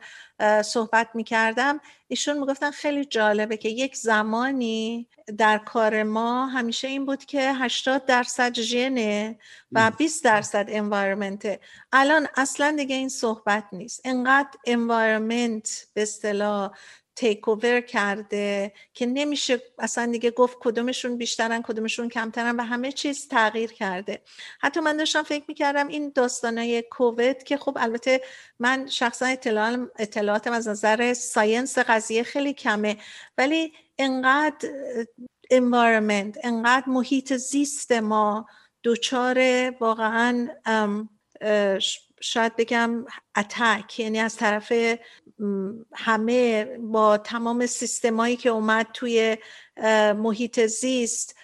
صحبت می کردم ایشون می‌گفتن خیلی جالبه که یک زمانی در کار ما همیشه این بود که 80 درصد ژنه و 20 درصد environment. الان اصلا دیگه این صحبت نیست. انقدر environment به اصطلاح take over کرده که نمیشه اصلا دیگه گفت کدومشون بیشترن کدومشون کمترن و همه چیز تغییر کرده. حتی من داشتم فکر می‌کردم این داستانای کووید که خب البته من شخصا اطلاعاتم از نظر science قضیه خیلی کمه ولی انقدر environment انقدر محیط زیست ما دوچار واقعا شاید بگم اتک یعنی از طرف همه با تمام سیستمایی که اومد توی محیط زیست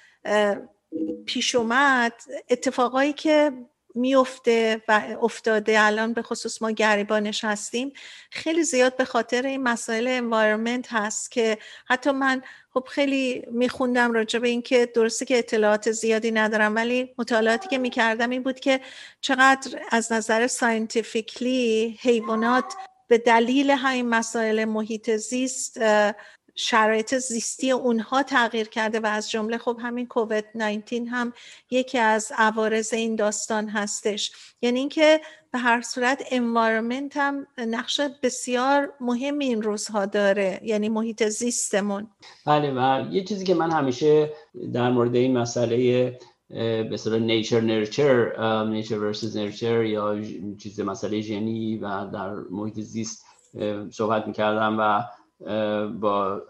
پیش اومد اتفاقایی که میفته و افتاده. الان به خصوص ما گریبانش هستیم. خیلی زیاد به خاطر این مسائل environment هست که حتی من خب خیلی میخوندم راجع به اینکه درسته که اطلاعات زیادی ندارم ولی مطالعاتی که می‌کردم این بود که چقدر از نظر scientifically حیوانات به دلیل همین مسائل محیط زیست شرایط زیستی اونها تغییر کرده و از جمله خب همین کووید 19 هم یکی از عوارض این داستان هستش. یعنی اینکه به هر صورت انوایرمنت هم نقش بسیار مهم این روزها داره یعنی محیط زیستمون. بله و یه چیزی که من همیشه در مورد این مسئله به اصطلاح نیچر نرچر نیچر ورسز نرچر یا چیز مسئله ژنی و در محیط زیست صحبت می‌کردم و با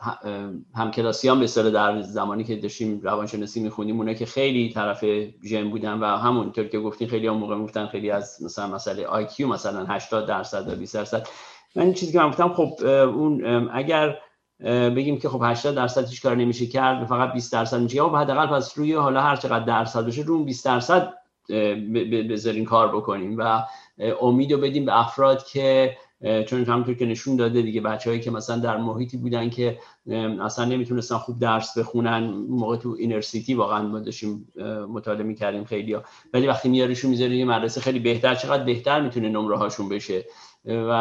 همکلاسی هم به در زمانی که داشتیم روانشناسی می‌خونیم اونه که خیلی طرف ژن بودن و همونطور که گفتین خیلی هم موقع می‌گفتن خیلی از مثلا مسئله کیو مثلا 80 درصد یا 20 درصد. من چیزی که من گفتم خب اون اگر بگیم که خب 80 درصد هیچ کار نمیشه کرد فقط 20 درصد میشه یا حداقل پس روی حالا هر چقدر درصد بشه رو 20 درصد بذارین کار بکنیم و امیدو بدیم به افراد که چون همونطور که نشون داده دیگه بچههایی که مثلا در محیطی بودن که اصلا نمی‌تونستن خوب درس بخونن موقع تو اینرسیتی واقعا ما داشتیم مطالعه می‌کردیم خیلی ها. ولی وقتی میاریشون می‌ذاره یه مدرسه خیلی بهتر چقدر بهتر می‌تونه نمره هاشون بشه و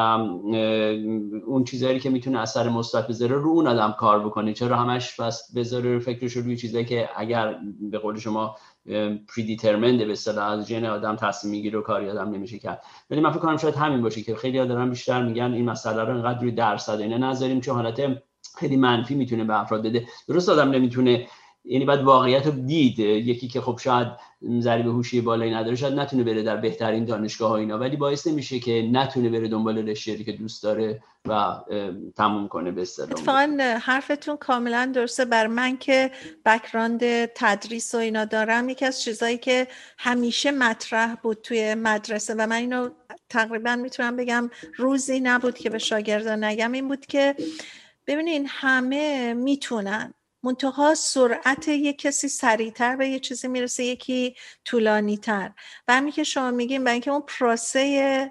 اون چیزهایی که می‌تونه اثر مثبت بذاره رو اون آدم کار بکنه چرا همش بس بذاره فکرش روی چیزایی که اگر به قول شما پریدیترمنده به اصطلاح از ژن آدم تصمیم می‌گیره و کاری آدم نمیشه کرد. ولی من فکر کنم شاید همین باشه که خیلی دارن بیشتر میگن این مسئله رو انقدر روی درصد اینا نذاریم چون حالت خیلی منفی می‌تونه به افراد بده. درست آدم نمی‌تونه یعنی بعد واقعیت رو دید. یکی که خب شاید ضریب هوشی بالایی نداره شاید نتونه بره در بهترین دانشگاه ها اینا. ولی باعث نمیشه که نتونه بره دنبال رشته که دوست داره و تموم کنه به اصطلاح. حرفتون کاملا درسته. بر من که بکراند تدریس و اینا دارم. یکی از چیزایی که همیشه مطرح بود توی مدرسه و من اینو تقریبا می‌تونم بگم روزی نبود که به شاگردان نگم این بود که ببینین همه می‌تونن. منتها سرعت یک کسی سریعتر به یه چیزی می‌رسه یکی طولانی تر و همین که شما میگیم برای اینکه اون پروسه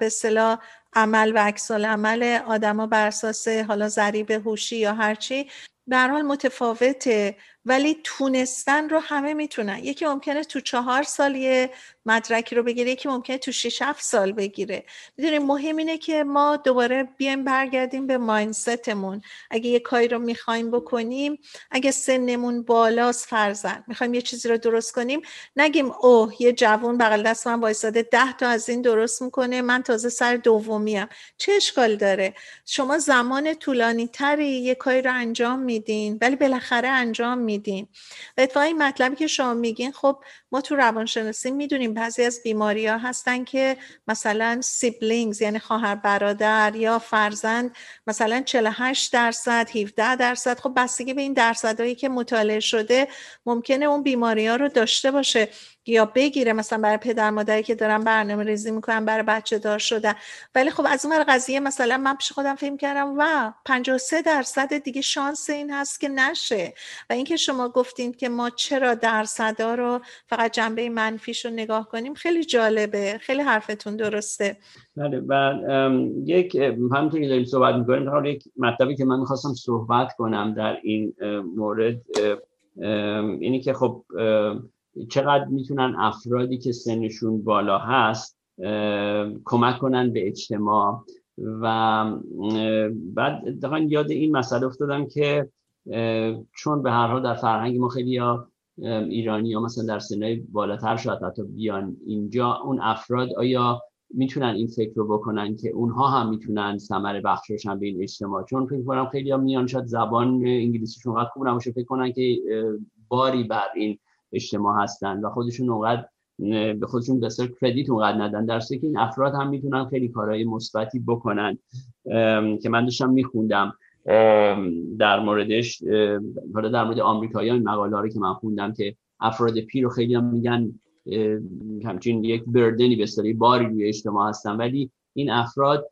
به صلاح عمل و عکس عمل آدما بر اساس حالا ضریب هوشی یا هرچی به حال متفاوته. ولی تونستن رو همه می‌تونن. یکی ممکنه تو چهار سال یه مدرکی رو بگیره یکی ممکنه تو 6 7 سال بگیره. می‌دونیم مهم اینه که ما دوباره بیایم برگردیم به ماینستمون اگه یه کاری رو می‌خوایم بکنیم اگه سنمون بالاست فرزن می‌خوایم یه چیزی رو درست کنیم نگیم اوه یه جوون بغل دست من وایساده ده تا از این درست می‌کنه من تازه سر دومیم. چه اشکال داره؟ شما زمان طولانی تری یه کاری رو انجام میدین ولی بالاخره انجام میدین و اتفاقا این مطلبی که شما میگین خب ما تو روانشناسی می‌دونیم بعضی از بیماری ها هستن که مثلا siblings یعنی خواهر برادر یا فرزند مثلا 48 درصد 17 درصد. خب بستگی به این درصدهایی که مطالعه شده ممکنه اون بیماری ها رو داشته باشه. یا بگیره مثلا برای پدر مادری که دارن برنامه ریزی می‌کنن برای بچه دار شدن. ولی خب از اون قضیه مثلا من پیش خودم فکر کردم و 53 درصد دیگه شانس این هست که نشه. و اینکه شما گفتین که ما چرا درصدا رو فقط جنبه منفیش رو نگاه کنیم خیلی جالبه. خیلی حرفتون درسته. بله و یک همونطوری داریم صحبت می‌کنیم یک مطلبی که من می‌خواستم صحبت کنم در این مورد اینی که خب چقدر می‌تونن افرادی که سنشون بالا هست کمک کنن به اجتماع. و بعد یاد این مسئله افتادم که چون به هر حال در فرهنگ ما خیلی یا ایرانی یا مثلا در سنهای بالاتر شاید حتی بیان اینجا اون افراد آیا می‌تونن این فکر رو بکنن که اونها هم می‌تونن ثمر بخش باشن به این اجتماع؟ چون فکر کنم خیلی ها میان شاید زبان انگلیسیشون قد خوب نباشه فکر کنن که باری بر این اجتماع هستن و خودشون اونقدر به خودشون بسیار کردیت اونقدر ندن. در که این افراد هم می‌تونن خیلی کارهای مثبتی بکنن. که من داشتم میخوندم. در موردش حالا در مورد آمریکایی این مقاله رو که من خوندم که افراد پیر رو خیلی هم میگن همچین یک بردنی به باری روی اجتماع هستن. ولی این افراد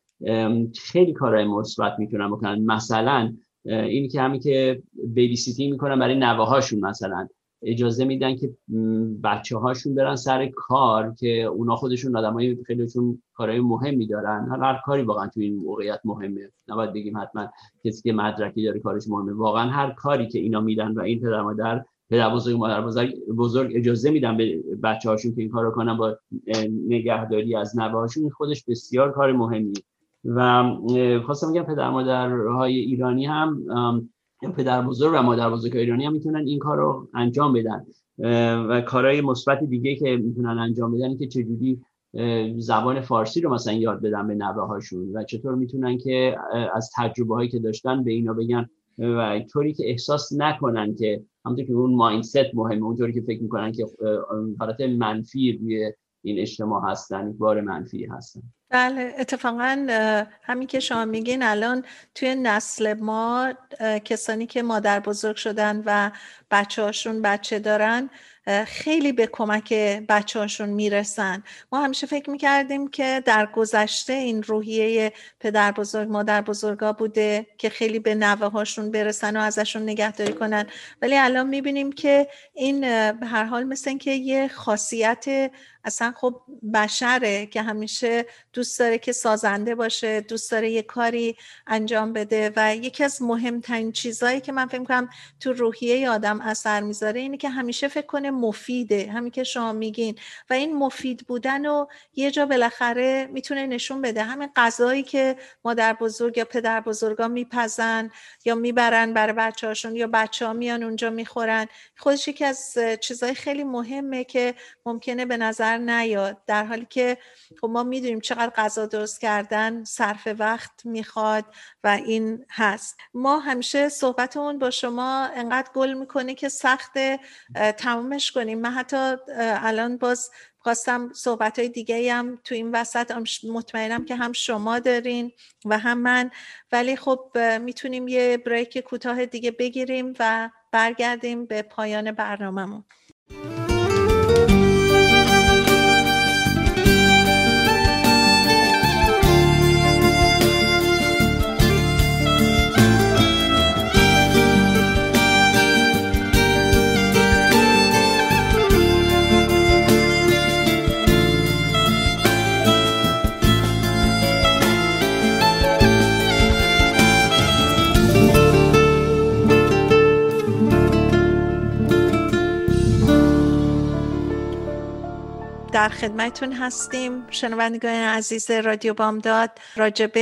خیلی کارهای مثبت می‌تونن بکنن. مثلا اینی که همین که بیبی سیتی می‌کنن برای نوه هاشون مثلا. اجازه میدن که بچه هاشون برن سر کار که اونا خودشون آدم های خیلیشون کارهای مهمی دارن. هر کاری واقعا تو این موقعیت مهمه. نباید بگیم حتما کسی که مدرکی داره کارش مهمه. واقعا هر کاری که اینا میدن و این پدر مادر پدر بزرگ مادر بزرگ, بزرگ اجازه میدن به بچه هاشون که این کارو کنن با نگهداری از نوه خودش بسیار کار مهمی و خواستم بگم پدر مادرهای ایرانی هم پدر بزرگ و مادر بزرگ ایرانی هم می‌تونن این کار رو انجام بدن. و کارهای مثبت دیگه که می‌تونن انجام بدن که چجوری زبان فارسی رو مثلا یاد بدن به نوه هاشون و چطور می‌تونن که از تجربه هایی که داشتن به اینا بگن. و طوری که احساس نکنن که همونطور که اون مایندست مهمه اونطوری که فکر می‌کنن که حالت منفی روی این اجتماع هستن بار منفی هستن. بله اتفاقا همین که شما میگین الان توی نسل ما کسانی که مادر بزرگ شدن و بچه هاشون بچه دارن خیلی به کمک بچه هاشون می‌رسن. ما همیشه فکر می‌کردیم که در گذشته این روحیه پدر بزرگ مادر بزرگا بوده که خیلی به نوه هاشون برسن و ازشون نگهداری کنن. ولی الان می‌بینیم که این به هر حال مثل که یه خاصیت اصلا خب بشره که همیشه دوست داره که سازنده باشه دوست داره یه کاری انجام بده و یکی از مهمترین چیزهایی که من فکر کنم تو روحیه آدم اثر می‌ذاره اینه که همیشه فکر کنه مفیده همین که شما میگین. و این مفید بودن و یه جا بالاخره می‌تونه نشون بده. همین غذایی که مادر بزرگ یا پدر بزرگا میپزن یا می‌برن برای بچه هاشون یا بچه ها میان اونجا می‌خورن. خودش یکی از چیزهای خیلی مهمه که ممکنه به نظر نیاد در حالی که خب ما می‌دونیم چقدر غذا درست کردن صرف وقت می‌خواد و این هست. ما همیشه صحبتمون با شما انقدر گل می‌کنه که سخت تمومش کنیم. من حتی الان باز خواستم صحبت های دیگه هم تو این وسط مطمئنم که هم شما دارین و هم من. ولی خب می‌تونیم یه بریک کوتاه دیگه بگیریم و برگردیم به پایان برنامهمون. در خدمتون هستیم. شنوندگان عزیز رادیو بامداد راجب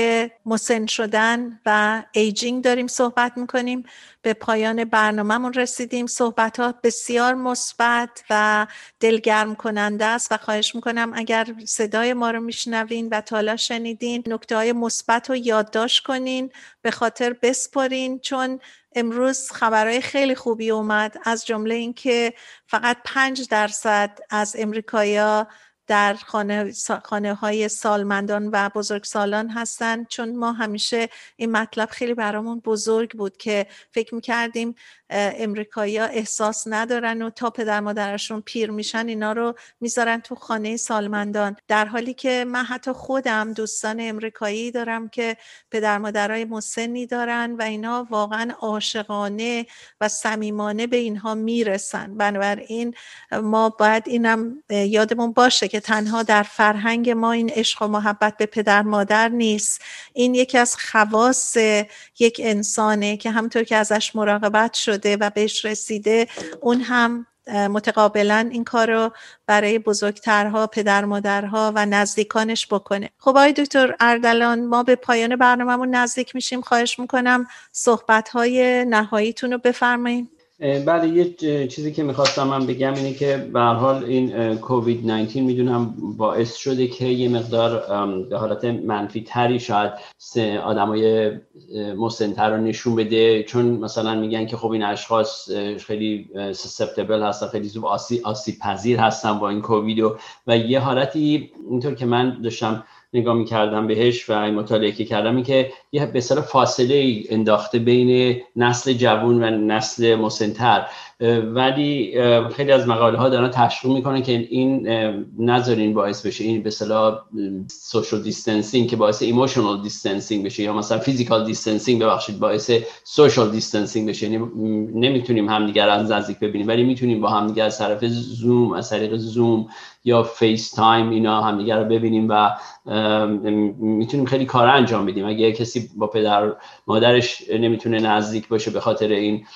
مسن شدن و ایجینگ داریم صحبت می‌کنیم. به پایان برنامهمون رسیدیم. صحبت ها بسیار مثبت و دلگرم کننده است و خواهش می‌کنم اگر صدای ما رو میشنوین و تالا شنیدین نکته های مثبت رو یادداشت کنین. به خاطر بسپارین چون امروز خبرهای خیلی خوبی اومد از جمله اینکه فقط پنج درصد از امریکایا در خانه, خانه های سالمندان و بزرگسالان هستند چون ما همیشه این مطلب خیلی برامون بزرگ بود که فکر می‌کردیم امریکایی احساس ندارن و تا پدر مادرشون پیر میشن اینا رو می‌ذارن تو خانه سالمندان. در حالی که من حتی خودم دوستان امریکایی دارم که پدر مادرای مسنی دارن و اینا واقعا عاشقانه و صمیمانه به اینها می‌رسن. بنابراین ما باید اینم یادمون باشه که تنها در فرهنگ ما این عشق و محبت به پدر مادر نیست. این یکی از خواص یک انسانه که همطور که ازش مراقبت شد و بهش رسیده اون هم متقابلا این کار رو برای بزرگترها پدر مادرها و نزدیکانش بکنه. خب آقای دکتر اردلان ما به پایان برنامهمون نزدیک میشیم. خواهش می‌کنم صحبت های نهاییتون رو بفرمایید بله یه چیزی که می‌خواستم من بگم اینه که به حال این کووید 19 می‌دونم باعث شده که یه مقدار به حالت منفی تری شاید آدمای مسنتر رو نشون بده. چون مثلا میگن که خب این اشخاص خیلی سسپتبل هستن خیلی زود آسیب پذیر هستن با این کووید و, و یه حالتی اینطور که من داشتم نگاه می‌کردم بهش و مطالعه که کردم این که یه فاصله انداخته بین نسل جوون و نسل مسنتر. ولی خیلی از مقاله ها دارن تشویق می‌کنن که این نذارین باعث بشه این به اصطلاح social distancing که باعث emotional distancing بشه یا مثلا physical distancing ببخشید باعث social distancing بشه. یعنی نمی‌تونیم همدیگر از نزدیک ببینیم ولی می‌تونیم با همدیگر از طرف زوم از طریق زوم یا FaceTime اینا همدیگر رو ببینیم و می‌تونیم خیلی کار انجام بدیم. اگه کسی با پدر مادرش نمی‌تونه نزدیک باشه به خاطر این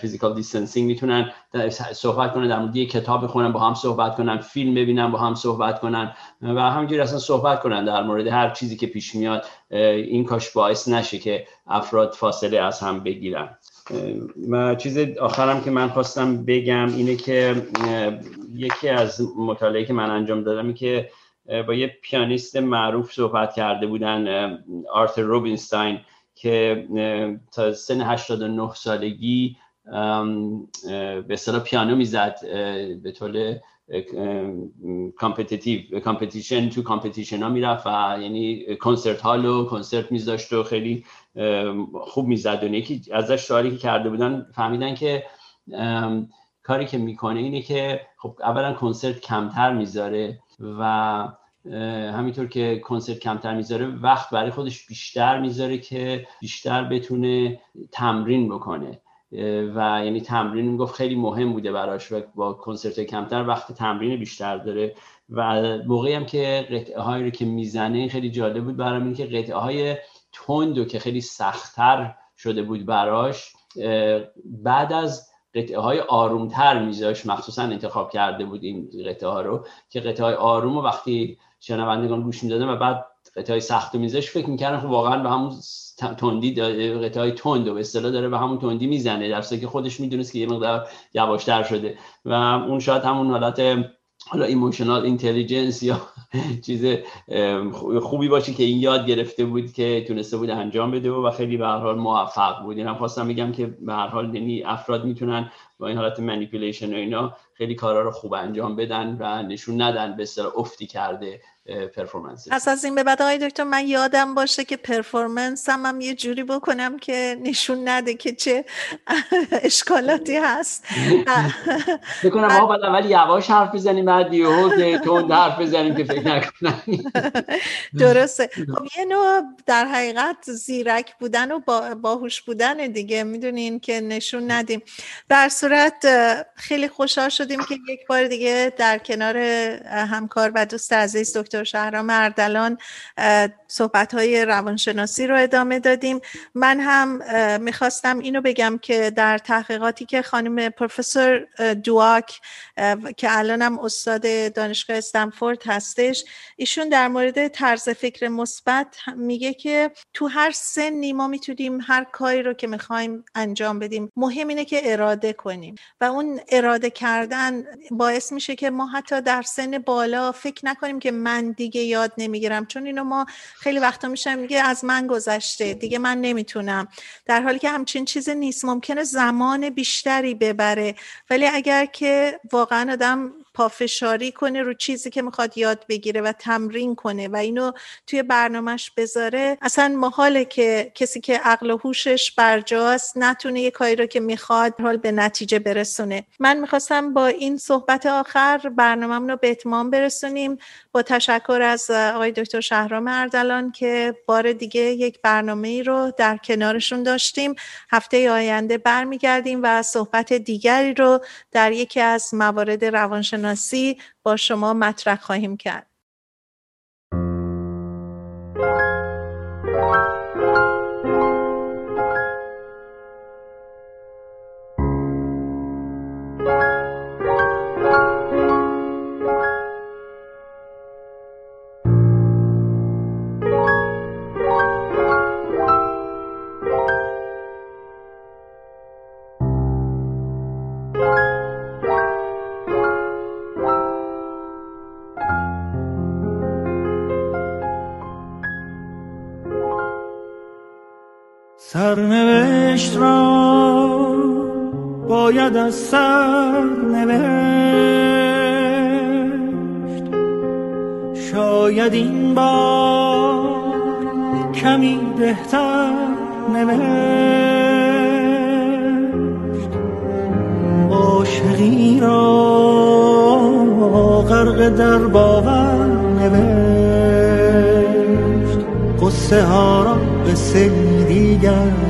physical distancing می‌تونن صحبت کنن در مورد یک کتاب بخونن با هم صحبت کنن فیلم ببینن با هم صحبت کنن و همینجوری اصلا صحبت کنن در مورد هر چیزی که پیش میاد. این کاش باعث نشه که افراد فاصله از هم بگیرن. و چیز آخرم که من خواستم بگم اینه که یکی از مطالعه‌ای که من انجام دادم که با یه پیانیست معروف صحبت کرده بودن آرتر روبینستاین که تا سن 89 سالگی به اصطلاح پیانو می‌زد به طور competitive competition تو competition ها می‌رفت و یعنی concert hall و کنسرت میذاشت و خیلی خوب می‌زد. و یکی ازش سوالی که کرده بودن فهمیدن که کاری که می‌کنه اینه که خب اولا کنسرت کمتر می‌ذاره و همینطور که کنسرت کمتر می‌ذاره وقت برای خودش بیشتر می‌ذاره که بیشتر بتونه تمرین بکنه. و یعنی تمرین می‌گفت خیلی مهم بوده براش و با کنسرت کمتر وقت تمرین بیشتر داره. و موقعی هم که قطعه هایی رو که می‌زنه خیلی جالب بود برام این که قطعه های تند که خیلی سختتر شده بود براش بعد از قطعه های آرومتر میذاش مخصوصا انتخاب کرده بود این قطعه ها رو که قطعه های آروم و وقتی شنوندگان گوش می‌دادن و بعد قطعه سخت و می‌زدش فکر می‌کردن خب واقعا به همون تندی قطعه تند و به اصطلاح داره به همون تندی می‌زنه در که خودش می‌دونست که یه مقدار یواشتر شده و اون شاید همون حالت حالا emotional intelligence یا چیز خوبی باشه که این یاد گرفته بود که تونسته بود انجام بده و خیلی به هر حال موفق بود. اینم خواستم بگم که به هر حال یعنی افراد می‌تونن با این حالت manipulation و اینا خیلی کارا رو خوب انجام بدن و نشون ندن به اصطلاح افتی کرده performance پس از این به بعد آقای دکتر من یادم باشه که performance هم, هم یه جوری بکنم که نشون نده که چه اشکالاتی هست. بکنم ما بعد اول یواش حرف بزنیم بعد یهو تند حرف بزنیم که فکر نکنم. درسته. خب یه نوع در حقیقت زیرک بودن و باهوش بودن دیگه می‌دونین که نشون ندیم. در صورت خیلی خوشحال شدیم که یک بار دیگه در کنار همکار و دوست عزیز دکتر دکتر شهرام اردلان صحبت های روانشناسی رو ادامه دادیم. من هم می‌خواستم اینو بگم که در تحقیقاتی که خانم پروفسور دواک که الانم استاد دانشگاه استنفورد هستش ایشون در مورد طرز فکر مثبت میگه که تو هر سنی ما می‌تونیم هر کاری رو که می‌خوایم انجام بدیم مهم اینه که اراده کنیم. و اون اراده کردن باعث میشه که ما حتی در سن بالا فکر نکنیم که من دیگه یاد نمی‌گیرم. چون اینو ما خیلی وقتا میشه میگه از من گذشته دیگه من نمی‌تونم. در حالی که همچین چیزی نیست. ممکنه زمان بیشتری ببره. ولی اگر که واقعا آدم پافشاری کنه رو چیزی که می‌خواد یاد بگیره و تمرین کنه و اینو توی برنامهش بذاره اصلا محاله که کسی که عقل و هوشش برجاست نتونه یه کاری رو که می‌خواد حال به نتیجه برسونه. من می‌خواستم با این صحبت آخر برنامه رو به اتمام برسونیم. با تشکر از آقای دکتر شهرام اردلان که بار دیگه یک برنامه ای رو در کنارشون داشتیم. هفته آینده برمیگردیم و صحبت دیگری رو در یکی از موارد روانشناسی با شما مطرح خواهیم کرد. سر نوشت شاید این بار کمی بهتر نوشت. عاشقی را غرق در باور نوشت. قصه ها را به دیگر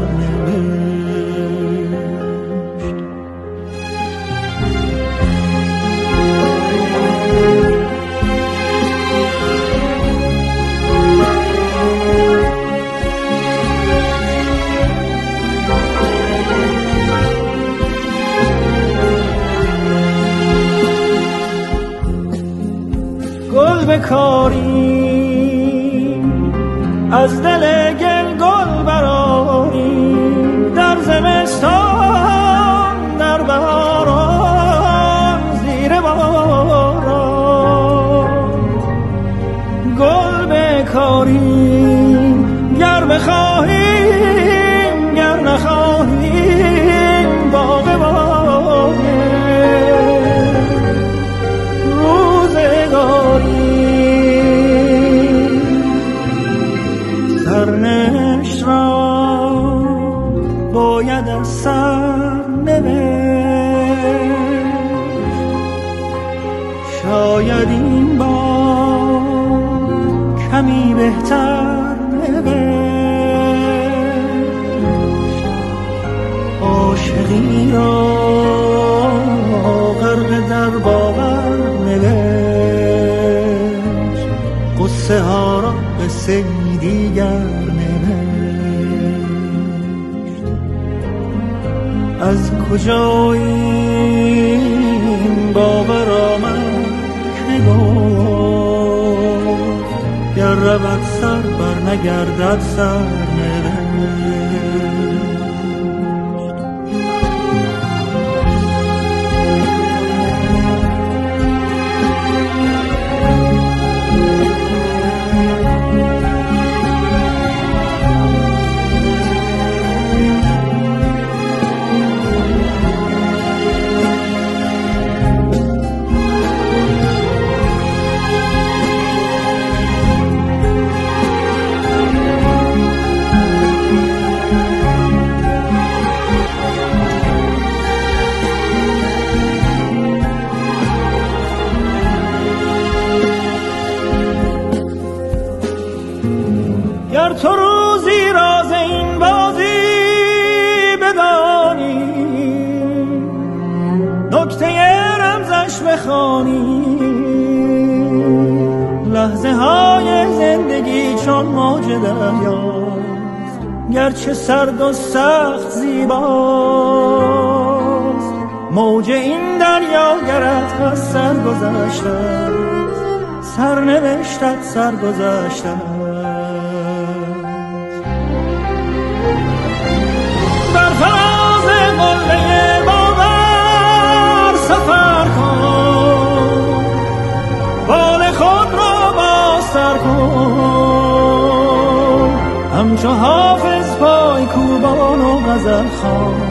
بکاری از دل نگردد گرد از سر گذشته سرنوشتت سر گذشته بر فراز قله باور سفر کن. بال خود را باستر کن. همچو حافظ پای کوبان و غزل خان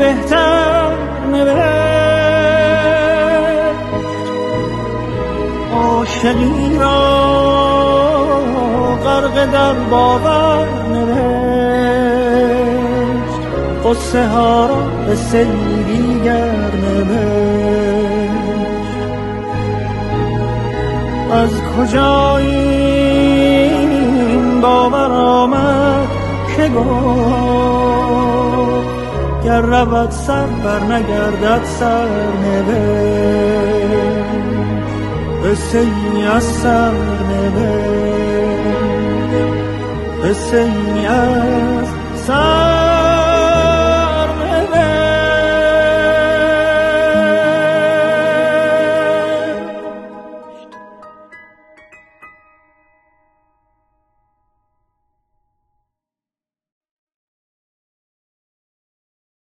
بهتر نوشت عاشقی را غرق در باور نوشت قصه ها را به دیگر از کجا این باور آمد که گفت گر رود سر بر نگردد سر قصه ای از سر قصه ای از